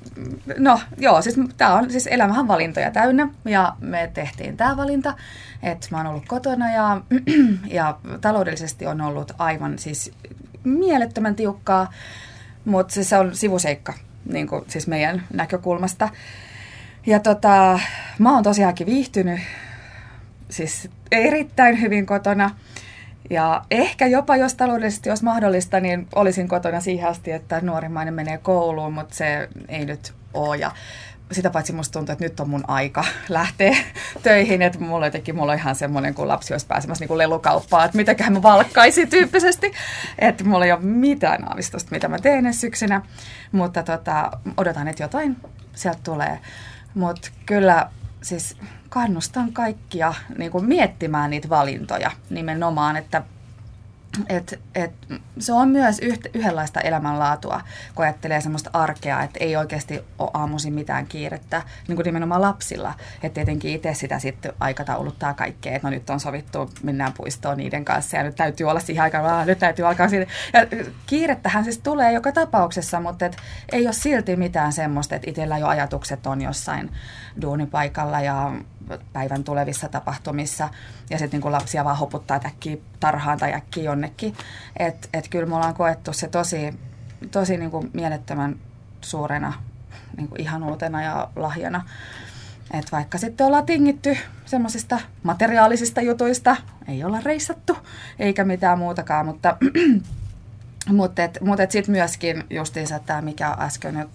no joo, siis tää on, siis elämähän valintoja täynnä ja me tehtiin tämä valinta, että mä oon ollut kotona ja, ja taloudellisesti on ollut aivan siis mielettömän tiukkaa, mutta se, se on sivuseikka niin kuin, siis meidän näkökulmasta. Ja tota, mä oon tosiaankin viihtynyt siis erittäin hyvin kotona. Ja ehkä jopa, jos taloudellisesti olisi mahdollista, niin olisin kotona siihen asti, että nuorimmainen menee kouluun, mutta se ei nyt ole. Ja sitä paitsi musta tuntuu, että nyt on mun aika lähteä töihin, että mulla jotenkin mulla on ihan semmoinen, kun lapsi olisi pääsemässä niin lelukauppaan, että mitäköhän mä valkkaisin tyyppisesti, että mulla ei ole mitään aavistusta, mitä mä teen ensi syksynä, mutta tota, odotan, että jotain sieltä tulee. Mutta kyllä siis kannustan kaikkia niin kuin miettimään niitä valintoja nimenomaan, että et, et, se on myös yht, yhdenlaista elämänlaatua, kun ajattelee semmoista arkea, että ei oikeasti ole aamuisin mitään kiirettä, niin kuin nimenomaan lapsilla. Että tietenkin itse sitä sitten aikatauluttaa kaikkea, että no nyt on sovittu, mennään puistoon niiden kanssa ja nyt täytyy olla siihen aikaan, nyt täytyy alkaa siitä. Ja kiirettähän siis tulee joka tapauksessa, mutta et ei ole silti mitään semmoista, että itsellä jo ajatukset on jossain duunipaikalla ja päivän tulevissa tapahtumissa ja sitten niin lapsia vaan hoputtaa äkkiä tarhaan tai äkkiä jonnekin. Että et kyllä me ollaan koettu se tosi, tosi niin kuin mielettömän suurena niin kuin ihanuutena ja lahjana. Et vaikka sitten ollaan tingitty semmoisista materiaalisista jutuista, ei olla reissattu eikä mitään muutakaan, mutta mutta mut sitten myöskin justiinsa tämä, mikä äsken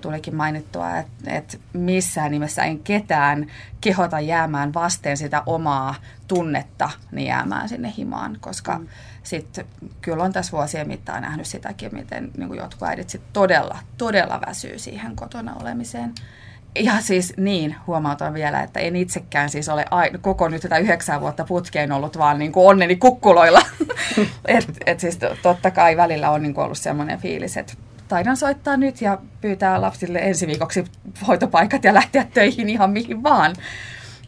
tulikin mainittua, että, että missään nimessä en ketään kehota jäämään vasten sitä omaa tunnetta niin jäämään sinne himaan, koska mm. sitten kyllä on tässä vuosien mittaan nähnyt sitäkin, miten niin jotkut äidit sit todella, todella väsyy siihen kotona olemiseen. Ja siis niin, huomautan vielä, että en itsekään siis ole aina, koko nyt tätä yhdeksän vuotta putkeen ollut vaan niin kuin onneni kukkuloilla. et, et siis totta kai välillä on niin kuin ollut semmoinen fiilis, että taidan soittaa nyt ja pyytää lapsille ensi viikoksi hoitopaikat ja lähteä töihin ihan mihin vaan.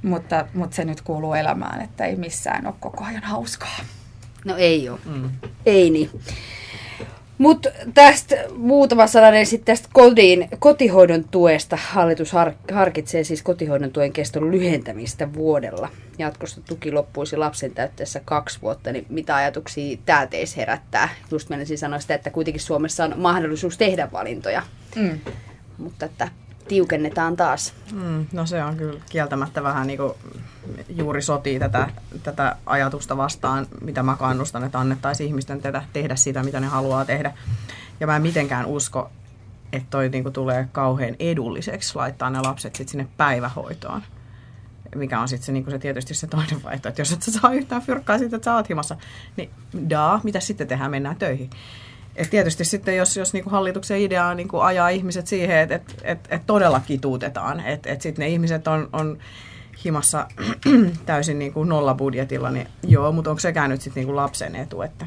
Mutta, mutta se nyt kuuluu elämään, että ei missään ole koko ajan hauskaa. No ei ole. Mm. Ei niin. Mutta tästä muutama sananen sitten tästä kodin, kotihoidon tuesta. Hallitus har, harkitsee siis kotihoidon tuen keston lyhentämistä vuodella. Jatkossa tuki loppuisi lapsen täyttäessä kaksi vuotta. Niin mitä ajatuksia tämä teissä herättää? Just menisin sanoa sitä, että kuitenkin Suomessa on mahdollisuus tehdä valintoja. Mm. Mutta että tiukennetaan taas. Mm, no se on kyllä kieltämättä vähän niin kuin juuri sotii tätä, tätä ajatusta vastaan, mitä mä kannustan, että annettaisiin ihmisten tehdä, tehdä sitä, mitä ne haluaa tehdä. Ja mä en mitenkään usko, että toi niin kuin tulee kauhean edulliseksi laittaa ne lapset sit sinne päivähoitoon. Mikä on sitten se, niin se tietysti se toinen vaihtoehto, että jos et sä saa yhtään fyrkkaa siitä, että sä oot himassa, niin daa, mitä sitten tehdään, mennään töihin. Et tietysti sitten, jos, jos niinku hallituksen idea on niinku ajaa ihmiset siihen, että et, et, et todella kituutetaan, että et sitten ne ihmiset on, on himassa täysin niinku nollabudjetilla, niin joo, mutta onko sekään nyt sitten niinku lapsen etu, että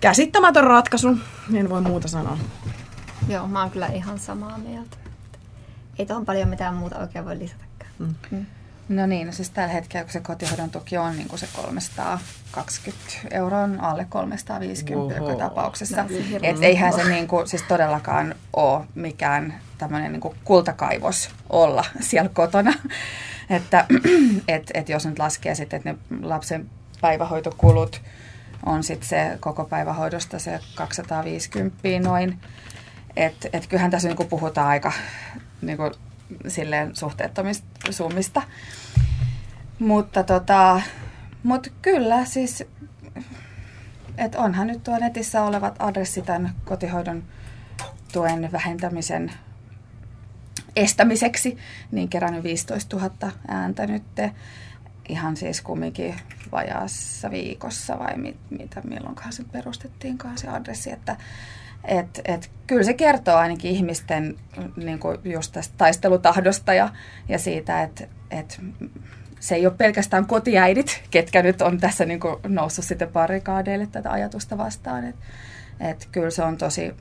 käsittämätön ratkaisu, en voi muuta sanoa. Joo, mä oon kyllä ihan samaa mieltä. Ei tuohon paljon mitään muuta oikein voi lisätäkään. Mm. Mm. No niin, no siis tällä hetkellä, kun se kotihoidon tuki on niin kuin se 320 euroa, on alle 350 Oho. joka tapauksessa. No, Et eihän se niin kuin, siis todellakaan ole mikään tämmöinen niin kultakaivos olla siellä kotona. että et, et jos nyt laskee sitten, että ne lapsen päivähoitokulut on sitten se koko päivähoidosta se 250 noin. Että et kyllähän tässä niin kuin puhutaan aika niin kuin silleen suhteettomista summista. Mutta tota, mut kyllä siis, että onhan nyt tuo netissä olevat adressit tämän kotihoidon tuen vähentämisen estämiseksi, niin kerännyt 15 000 ääntä nyt ihan siis kumminkin vajaassa viikossa vai mit, mitä milloinkaan se perustettiinkaan se adressi, että et, et, kyllä se kertoo ainakin ihmisten niin kuin just tästä taistelutahdosta ja, ja siitä, että et, se ei ole pelkästään kotiäidit, ketkä nyt on tässä niin kuin noussut sitten parikaadeille tätä ajatusta vastaan. Et, et kyllä se on tosi,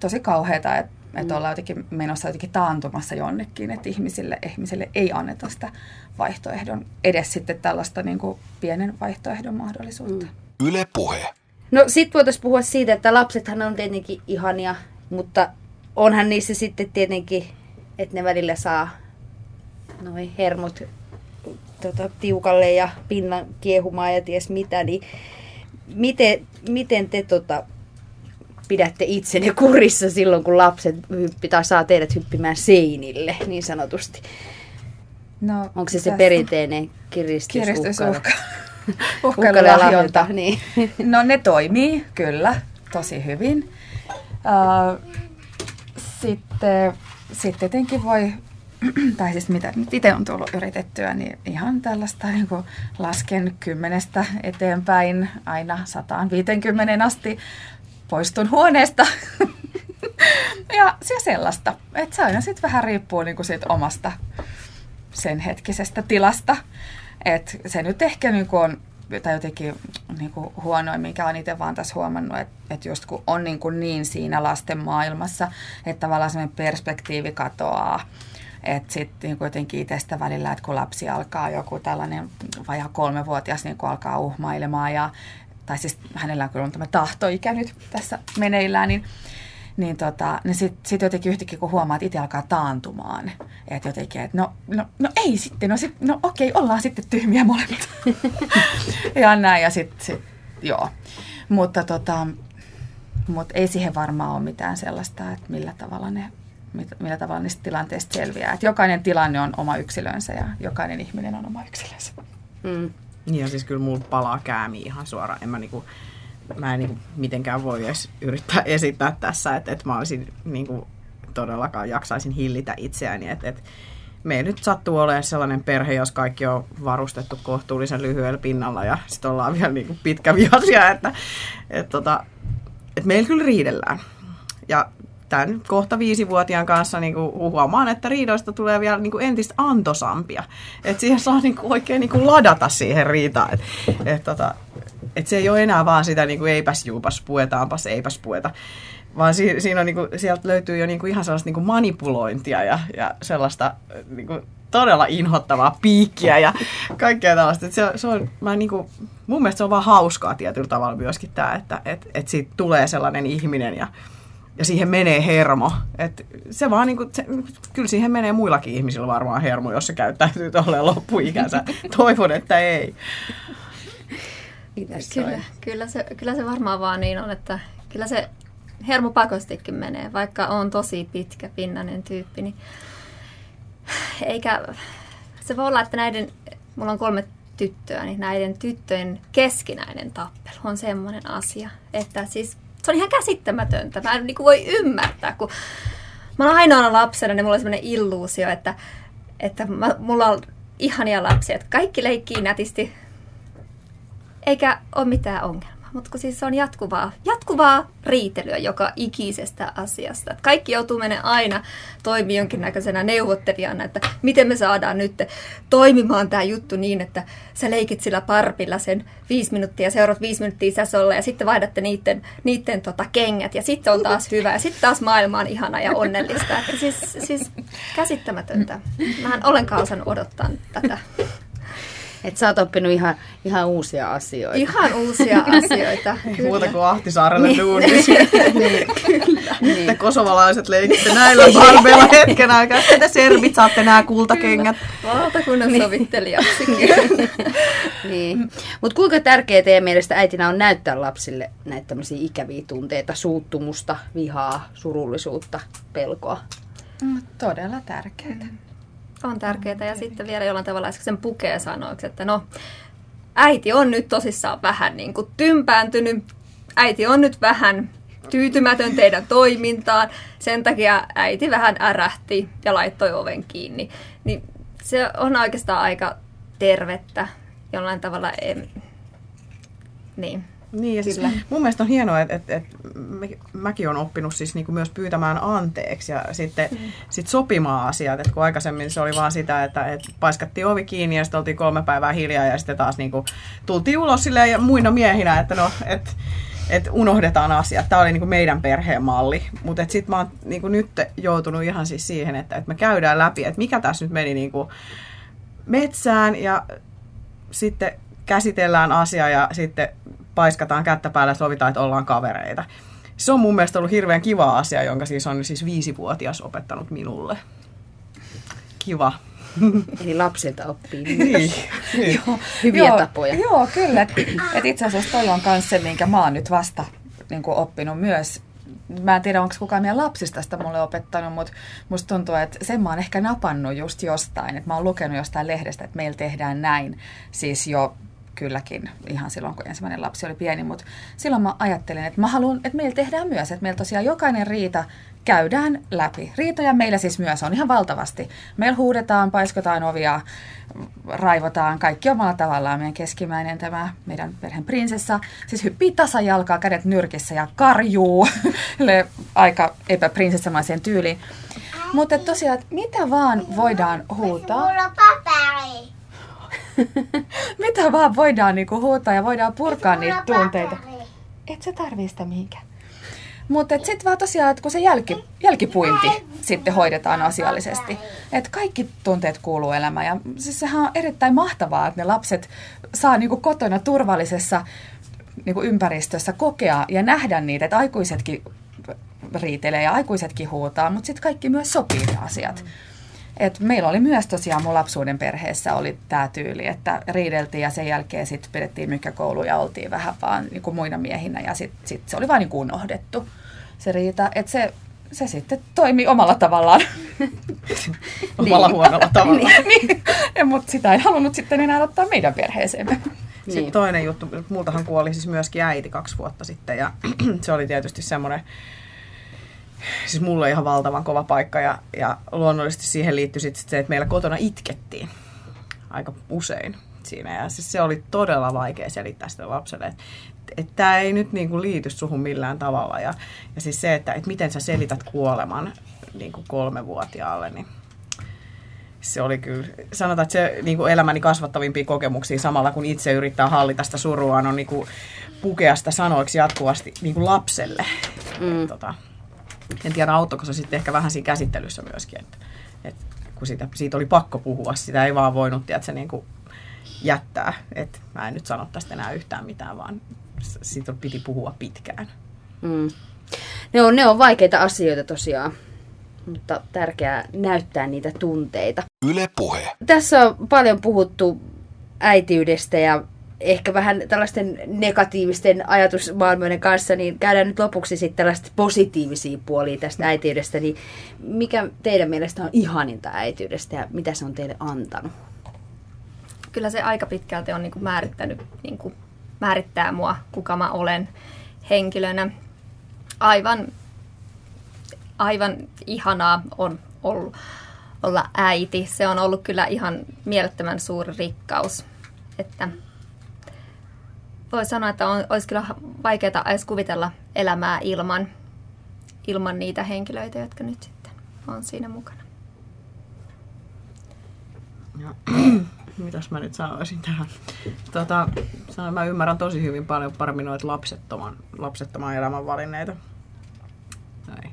tosi kauheata, että mm. et ollaan jotenkin menossa jotenkin taantumassa jonnekin, että ihmisille, ihmisille ei anneta sitä vaihtoehdon, edes sitten tällaista niin kuin pienen vaihtoehdon mahdollisuutta. Mm. Yle puhe. No sit voitaisiin puhua siitä, että lapsethan on tietenkin ihania, mutta onhan niissä sitten tietenkin, että ne välillä saa noin hermot tota, tiukalle ja pinnan kiehumaan ja ties mitä, niin miten, miten te tota, pidätte itsenne kurissa silloin, kun lapset hyppi, tai saa teidät hyppimään seinille, niin sanotusti? No, Onko se se perinteinen kiristys, Kiristysuhka. Uhkailu Uhkailu ja ja lahjonta? lahjonta. Niin. No ne toimii, kyllä, tosi hyvin. Äh, sitten, sitten tietenkin voi, tai siis mitä nyt itse on tullut yritettyä, niin ihan tällaista niin kuin lasken kymmenestä eteenpäin aina 150 asti poistun huoneesta. ja se sellaista. Että se aina sitten vähän riippuu niin kuin siitä omasta sen hetkisestä tilasta. Et se nyt ehkä niin kuin on tai jotenkin niin kuin huonoin, mikä on itse vaan tässä huomannut, että, että just kun on niin, kuin niin siinä lasten maailmassa, että tavallaan semmoinen perspektiivi katoaa, että sitten niin jotenkin itsestä välillä, että kun lapsi alkaa joku tällainen vajaa kolmevuotias niin kuin alkaa uhmailemaan ja tai siis hänellä on kyllä tämä tahtoikä nyt tässä meneillään, niin niin, tota, niin sitten sit jotenkin yhtäkkiä kun huomaa, että itse alkaa taantumaan, että jotenkin, että no, no, no ei sitten, no, sit, no okei, ollaan sitten tyhmiä molemmat. ja näin, ja sitten, sit, joo. Mutta tota, mut ei siihen varmaan ole mitään sellaista, että millä tavalla ne millä tavalla niistä tilanteista selviää. Et jokainen tilanne on oma yksilönsä ja jokainen ihminen on oma yksilönsä. Mm. Niin ja siis kyllä mulla palaa käämi ihan suoraan. En mä niinku, mä en niinku mitenkään voi edes yrittää esittää tässä, että, että mä olisin niinku todellakaan jaksaisin hillitä itseäni. Että, että meillä nyt sattuu olemaan sellainen perhe, jos kaikki on varustettu kohtuullisen lyhyellä pinnalla ja sitten ollaan vielä niinku pitkävihaisia, että, että, tota, että meillä kyllä riidellään. Ja tämän kohta viisivuotiaan kanssa niin kuin huomaan, että riidoista tulee vielä niin kuin entistä antosampia. Että siihen saa niin kuin oikein niin kuin ladata siihen riitaan. Että et, tota, et se ei ole enää vaan sitä niin kuin eipäs juupas puetaanpas, eipäs pueta. Vaan si, siinä on, niin kuin, sieltä löytyy jo niin kuin ihan sellaista niin kuin manipulointia ja, ja sellaista niin kuin todella inhottavaa piikkiä ja kaikkea tällaista. Se, se on, mä niin kuin, mun mielestä se on vaan hauskaa tietyllä tavalla myöskin tämä, että et, et siitä tulee sellainen ihminen ja, ja siihen menee hermo. Et se vaan niinku, se, kyllä siihen menee muillakin ihmisillä varmaan hermo, jos se käyttäytyy tolleen loppuikänsä. Toivon, että ei. Mitäs Kyllä, kyllä, se, kyllä se varmaan vaan niin on, että kyllä se hermo pakostikin menee, vaikka on tosi pitkä pinnainen tyyppi. Niin eikä, se voi olla, että näiden, mulla on kolme tyttöä, niin näiden tyttöjen keskinäinen tappelu on semmoinen asia, että siis se on ihan käsittämätöntä. Mä en niin kuin voi ymmärtää, kun mä oon ainoana lapsena, niin mulla on semmoinen illuusio, että, että mä, mulla on ihania lapsia, että kaikki leikkii nätisti, eikä ole mitään ongelmaa. Mutta kun siis se on jatkuvaa, jatkuvaa riitelyä joka ikisestä asiasta. Et kaikki joutuu menemään aina toimii jonkinnäköisenä neuvottelijana, että miten me saadaan nyt toimimaan tämä juttu niin, että sä leikit sillä parpilla sen viisi minuuttia, seuraavat viisi minuuttia säsolla ja sitten vaihdatte niiden, niiden tota kengät ja sitten on taas hyvä ja sitten taas maailma on ihana ja onnellista. Että siis, siis käsittämätöntä. Mä en ollenkaan osannut odottaa tätä. Et sä oot oppinut ihan, ihan uusia asioita. Ihan uusia asioita. Ei muuta Kyllä. kuin Ahtisaarelle Niin. duunissa. niin, kyllä. Te Niin. kosovalaiset leikitte näillä barbeilla hetken aikaa. Sitten te servit saatte nämä kultakengät. Valtakunnan sovittelijaksi. niin. Mutta kuinka tärkeää teidän mielestä äitinä on näyttää lapsille näitä tämmöisiä ikäviä tunteita, suuttumusta, vihaa, surullisuutta, pelkoa? Mm, Todella tärkeää. On tärkeää. Ja sitten vielä jollain tavalla sen pukee sanoiksi, että no, äiti on nyt tosissaan vähän niin kuin tympääntynyt. Äiti on nyt vähän tyytymätön teidän toimintaan. Sen takia äiti vähän ärähti ja laittoi oven kiinni. Niin se on oikeastaan aika tervettä jollain tavalla. Niin. Niin, ja siis Kyllä. mun mielestä on hienoa, että, että, että mä- mäkin olen oppinut siis niin kuin myös pyytämään anteeksi ja sitten mm. sit sopimaan asiat. Että kun aikaisemmin se oli vaan sitä, että, että paiskattiin ovi kiinni ja sitten oltiin kolme päivää hiljaa ja sitten taas niin kuin, tultiin ulos silleen ja muina miehinä, että no, että että unohdetaan asiat. Tämä oli niin kuin meidän perheen malli. Mutta sitten mä oon niin kuin nyt joutunut ihan siis siihen, että, että me käydään läpi, että mikä tässä nyt meni niin kuin metsään ja sitten käsitellään asia ja sitten paiskataan kättä päälle ja sovitaan, että ollaan kavereita. Se on mun mielestä ollut hirveän kiva asia, jonka siis on siis viisivuotias opettanut minulle. Kiva. Eli lapsilta oppii Niin. niin. hyviä joo, tapoja. Joo, kyllä. Et, et itse asiassa toi on myös se, minkä mä oon nyt vasta niin kuin oppinut myös mä en tiedä, onko kukaan meidän lapsista sitä mulle opettanut, mutta musta tuntuu, että sen mä oon ehkä napannut just jostain, että mä oon lukenut jostain lehdestä, että meillä tehdään näin, siis jo kylläkin ihan silloin, kun ensimmäinen lapsi oli pieni, mutta silloin mä ajattelin, että mä haluan, että meillä tehdään myös, että meillä tosiaan jokainen riita käydään läpi. Riitoja meillä siis myös on ihan valtavasti. Meillä huudetaan, paiskotaan ovia, raivotaan, kaikki omalla tavallaan. Meidän keskimäinen tämä meidän perheen prinsessa, siis hyppii tasajalkaa, kädet nyrkissä ja karjuu aika epäprinsessamaiseen tyyliin. Mutta tosiaan, että mitä vaan voidaan huutaa. Mulla paperi. mitä vaan voidaan niinku huutaa ja voidaan purkaa niitä tunteita. paperi. Et sä tarvii sitä mihinkään. Mutta sitten vaan tosiaan, että kun se jälki, jälkipuinti sitten hoidetaan asiallisesti. Että kaikki tunteet kuuluu elämään. Ja siis sehän on erittäin mahtavaa, että ne lapset saa niinku kotona turvallisessa niinku ympäristössä kokea ja nähdä niitä, että aikuisetkin riitelee ja aikuisetkin huutaa, mutta sitten kaikki myös sopii ne asiat. Et meillä oli myös tosiaan mun lapsuuden perheessä oli tämä tyyli, että riideltiin ja sen jälkeen sitten pidettiin mykkäkoulu ja oltiin vähän vaan niin kuin muina miehinä ja sitten sit se oli vaan niin kuin unohdettu se riita. Että se, se sitten toimi omalla tavallaan. Omalla huonolla tavalla. niin. Mutta sitä ei halunnut sitten enää ottaa meidän perheeseemme. Sitten Niin. toinen juttu, multahan kuoli siis myöskin äiti kaksi vuotta sitten ja se oli tietysti semmoinen, siis mulle ihan valtavan kova paikka ja, ja luonnollisesti siihen liittyi sitten se, että meillä kotona itkettiin aika usein siinä ja siis se oli todella vaikea selittää sitä lapselle, että että tämä ei nyt niinku liity suhun millään tavalla ja, ja siis se, että, että miten sä selität kuoleman niinku kolmevuotiaalle, niin se oli kyllä, sanotaan, että se niin kuin elämäni kasvattavimpia kokemuksia samalla kun itse yrittää hallita sitä suruaan, on niin kuin pukea sitä sanoiksi jatkuvasti niin kuin lapselle. Mm. Tota, en tiedä, auttoiko se sitten ehkä vähän siinä käsittelyssä myöskin, että, että kun siitä, siitä oli pakko puhua, sitä ei vaan voinut tiedät, se niin kuin jättää, että mä en nyt sano tästä enää yhtään mitään, vaan siitä piti puhua pitkään. Mm. Ne, on, ne on vaikeita asioita tosiaan, mutta tärkeää näyttää niitä tunteita. Yle Puhe. Tässä on paljon puhuttu äitiydestä ja ehkä vähän tällaisten negatiivisten ajatusmaailmoiden kanssa, niin käydään nyt lopuksi sitten tällaista positiivisia puolia tästä äitiydestä. Niin mikä teidän mielestä on ihaninta äitiydestä ja mitä se on teille antanut? Kyllä se aika pitkälti on niin kuin määrittänyt, niin kuin määrittää mua, kuka mä olen henkilönä. Aivan, aivan ihanaa on ollut olla äiti. Se on ollut kyllä ihan mielettömän suuri rikkaus. Että voi sanoa, että on, olisi kyllä vaikeaa edes kuvitella elämää ilman, ilman niitä henkilöitä, jotka nyt sitten on siinä mukana. Ja, mitäs mä nyt sanoisin tähän? Tota, sanon, mä ymmärrän tosi hyvin paljon paremmin noita lapsettoman, lapsettoman elämän valinneita. Näin.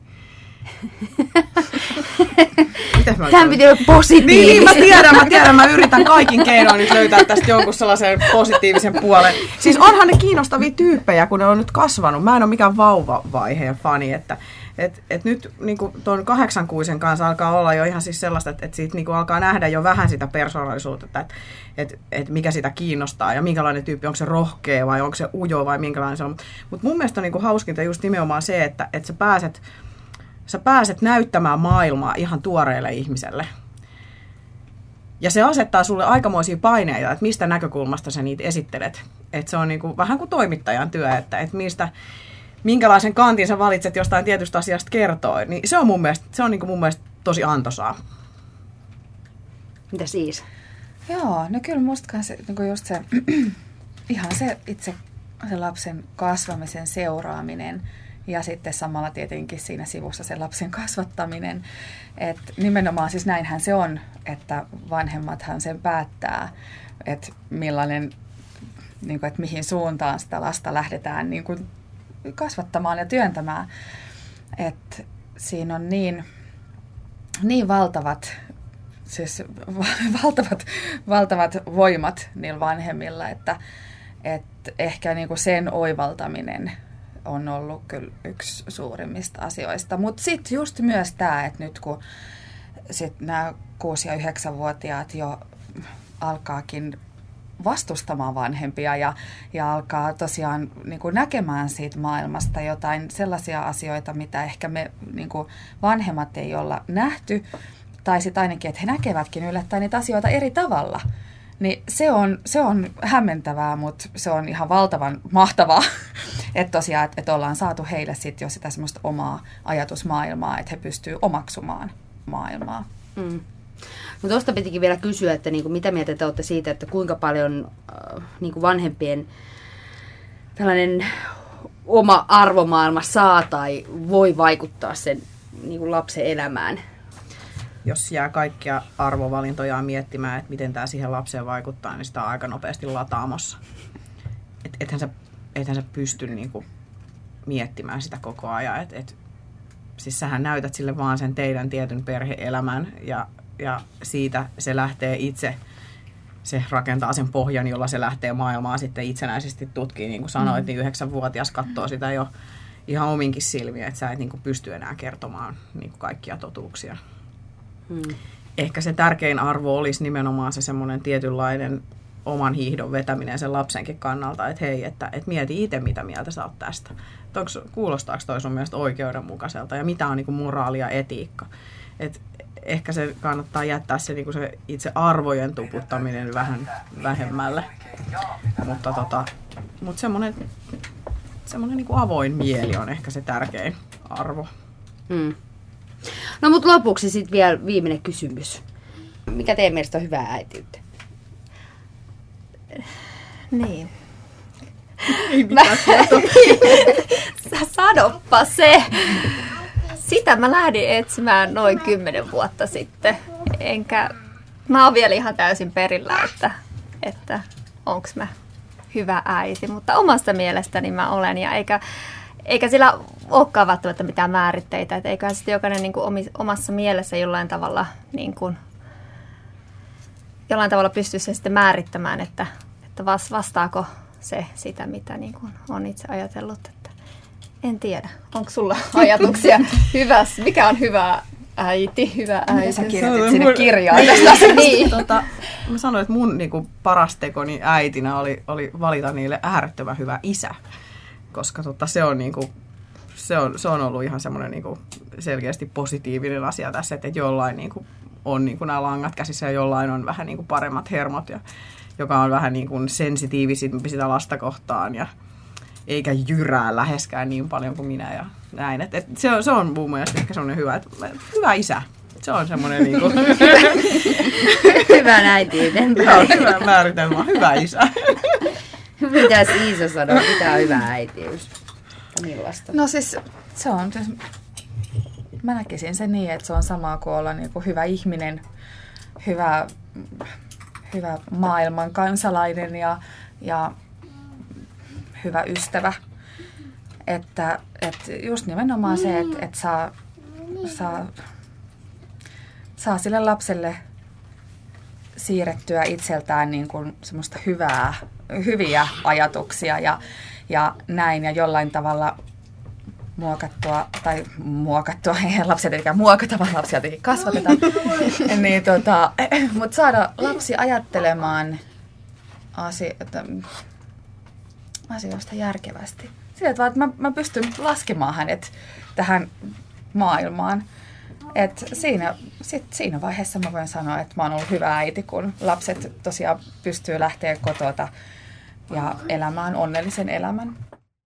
Mitäs mä Tämä sanon? piti olla positiivinen. Niin, mä tiedän, mä tiedän. Mä yritän kaikin keinoin nyt löytää tästä jonkun sellaisen positiivisen puolen. Siis onhan ne kiinnostavia tyyppejä, kun ne on nyt kasvanut. Mä en ole mikään vauvavaiheen fani, että et, et nyt niin tuon kahdeksankuisen kanssa alkaa olla jo ihan siis sellaista, että et siitä niin alkaa nähdä jo vähän sitä persoonallisuutta, että et, et, et mikä sitä kiinnostaa ja minkälainen tyyppi, onko se rohkea vai onko se ujo vai minkälainen se on. Mutta mun mielestä on niin hauskinta just nimenomaan se, että et sä pääset sä pääset näyttämään maailmaa ihan tuoreelle ihmiselle. Ja se asettaa sulle aikamoisia paineita, että mistä näkökulmasta sä niitä esittelet. Että se on niinku vähän kuin toimittajan työ, että, että mistä, minkälaisen kantin sä valitset jostain tietystä asiasta kertoo. Niin se on mun mielestä, se on niinku mun mielestä tosi antoisaa. Mitä siis? Joo, no kyllä musta se, niin just se, ihan se itse se lapsen kasvamisen seuraaminen ja sitten samalla tietenkin siinä sivussa se lapsen kasvattaminen. Et nimenomaan siis näinhän se on, että vanhemmathan sen päättää, että millainen, niin kuin, että mihin suuntaan sitä lasta lähdetään niin kuin kasvattamaan ja työntämään. Et siinä on niin, niin valtavat siis valtavat, valtavat voimat niillä vanhemmilla, että, että ehkä niinku sen oivaltaminen on ollut kyllä yksi suurimmista asioista. Mutta sitten just myös tämä, että nyt kun nämä 6- ja 9-vuotiaat jo alkaakin vastustamaan vanhempia ja, ja alkaa tosiaan niin kuin näkemään siitä maailmasta jotain sellaisia asioita, mitä ehkä me niin kuin vanhemmat ei olla nähty, tai sitten ainakin, että he näkevätkin yllättäen niitä asioita eri tavalla. Niin se on, se on hämmentävää, mutta se on ihan valtavan mahtavaa, että tosiaan, että, että ollaan saatu heille sitten jo sitä semmoista omaa ajatusmaailmaa, että he pystyvät omaksumaan maailmaa. Mm. No tuosta pitikin vielä kysyä, että niin kuin, mitä mieltä te olette siitä, että kuinka paljon äh, niin kuin vanhempien tällainen oma arvomaailma saa tai voi vaikuttaa sen niin kuin lapsen elämään? Jos jää kaikkia arvovalintoja miettimään, että miten tämä siihen lapseen vaikuttaa, niin sitä on aika nopeasti lataamossa. Et, ethän, sä, ethän sä pysty niin kuin, miettimään sitä koko ajan. Et, et, siis sähän näytät sille vaan sen teidän tietyn perheelämän ja ja siitä se lähtee itse, se rakentaa sen pohjan, jolla se lähtee maailmaa sitten itsenäisesti tutkimaan. Niin kuin sanoit, mm. niin yhdeksänvuotias katsoo sitä jo ihan ominkin silmiä, että sä et niin kuin pysty enää kertomaan niin kuin kaikkia totuuksia. Mm. Ehkä se tärkein arvo olisi nimenomaan se semmoinen tietynlainen oman hiihdon vetäminen sen lapsenkin kannalta, että hei, että, että mieti itse, mitä mieltä sä oot tästä. Onks, kuulostaako toi sun mielestä oikeudenmukaiselta ja mitä on niin moraali ja etiikka. Et ehkä se kannattaa jättää se, niin se itse arvojen tuputtaminen vähän vähemmälle. Mutta, tota, mutta semmoinen, semmoinen niin avoin mieli on ehkä se tärkein arvo. Hmm. No mutta lopuksi sitten vielä viimeinen kysymys. Mikä teidän mielestä on hyvää äitiyttä? Niin. Ei mitään Sanoppa se sitä mä lähdin etsimään noin kymmenen vuotta sitten. Enkä, mä oon vielä ihan täysin perillä, että, että onko mä hyvä äiti, mutta omasta mielestäni mä olen ja eikä, eikä sillä olekaan välttämättä mitään määritteitä, että eiköhän sitten jokainen niin kuin omassa mielessä jollain tavalla niin kuin, jollain tavalla pystyisi se sitten määrittämään, että, että vastaako se sitä, mitä niin kuin on itse ajatellut. En tiedä. Onko sulla ajatuksia hyväs, mikä on hyvä äiti, hyvä äiti? sä kirjoitit sinne kirjaan tästä? niin. tota, mä sanoin, että mun niinku, paras tekoni äitinä oli, oli valita niille äärettömän hyvä isä. Koska tota, se, on, niinku, se, on, se on ollut ihan semmoinen niinku, selkeästi positiivinen asia tässä, että jollain niinku, on niinku, nämä langat käsissä ja jollain on vähän niinku, paremmat hermot, ja, joka on vähän niinku, sensitiivisempi sitä lasta kohtaan. Ja, eikä jyrää läheskään niin paljon kuin minä ja näin. Et, et se, on, se on mun mielestä ehkä semmoinen hyvä, että hyvä isä. Se on semmoinen niinku... hyvä äiti. Joo, hyvä määritelmä, hyvä isä. Mitä Iisa sanoo, mitä on hyvä äitiys? Millaista? No siis se on, mä näkisin sen niin, että se on sama kuin olla niin kuin hyvä ihminen, hyvä, hyvä maailman kansalainen ja, ja hyvä ystävä. Että, että just nimenomaan se, että, että saa, saa, saa sille lapselle siirrettyä itseltään niin kuin semmoista hyvää, hyviä ajatuksia ja, ja näin ja jollain tavalla muokattua, tai muokattua, ei lapsia tietenkään muokata, vaan lapsia tietenkin kasvatetaan, niin tota, mutta saada lapsi ajattelemaan asioita, asioista järkevästi. Sillä tavalla, että mä, mä pystyn laskemaan hänet tähän maailmaan. Et siinä, sit, siinä vaiheessa mä voin sanoa, että mä oon ollut hyvä äiti, kun lapset tosiaan pystyy lähteä kotota ja elämään onnellisen elämän.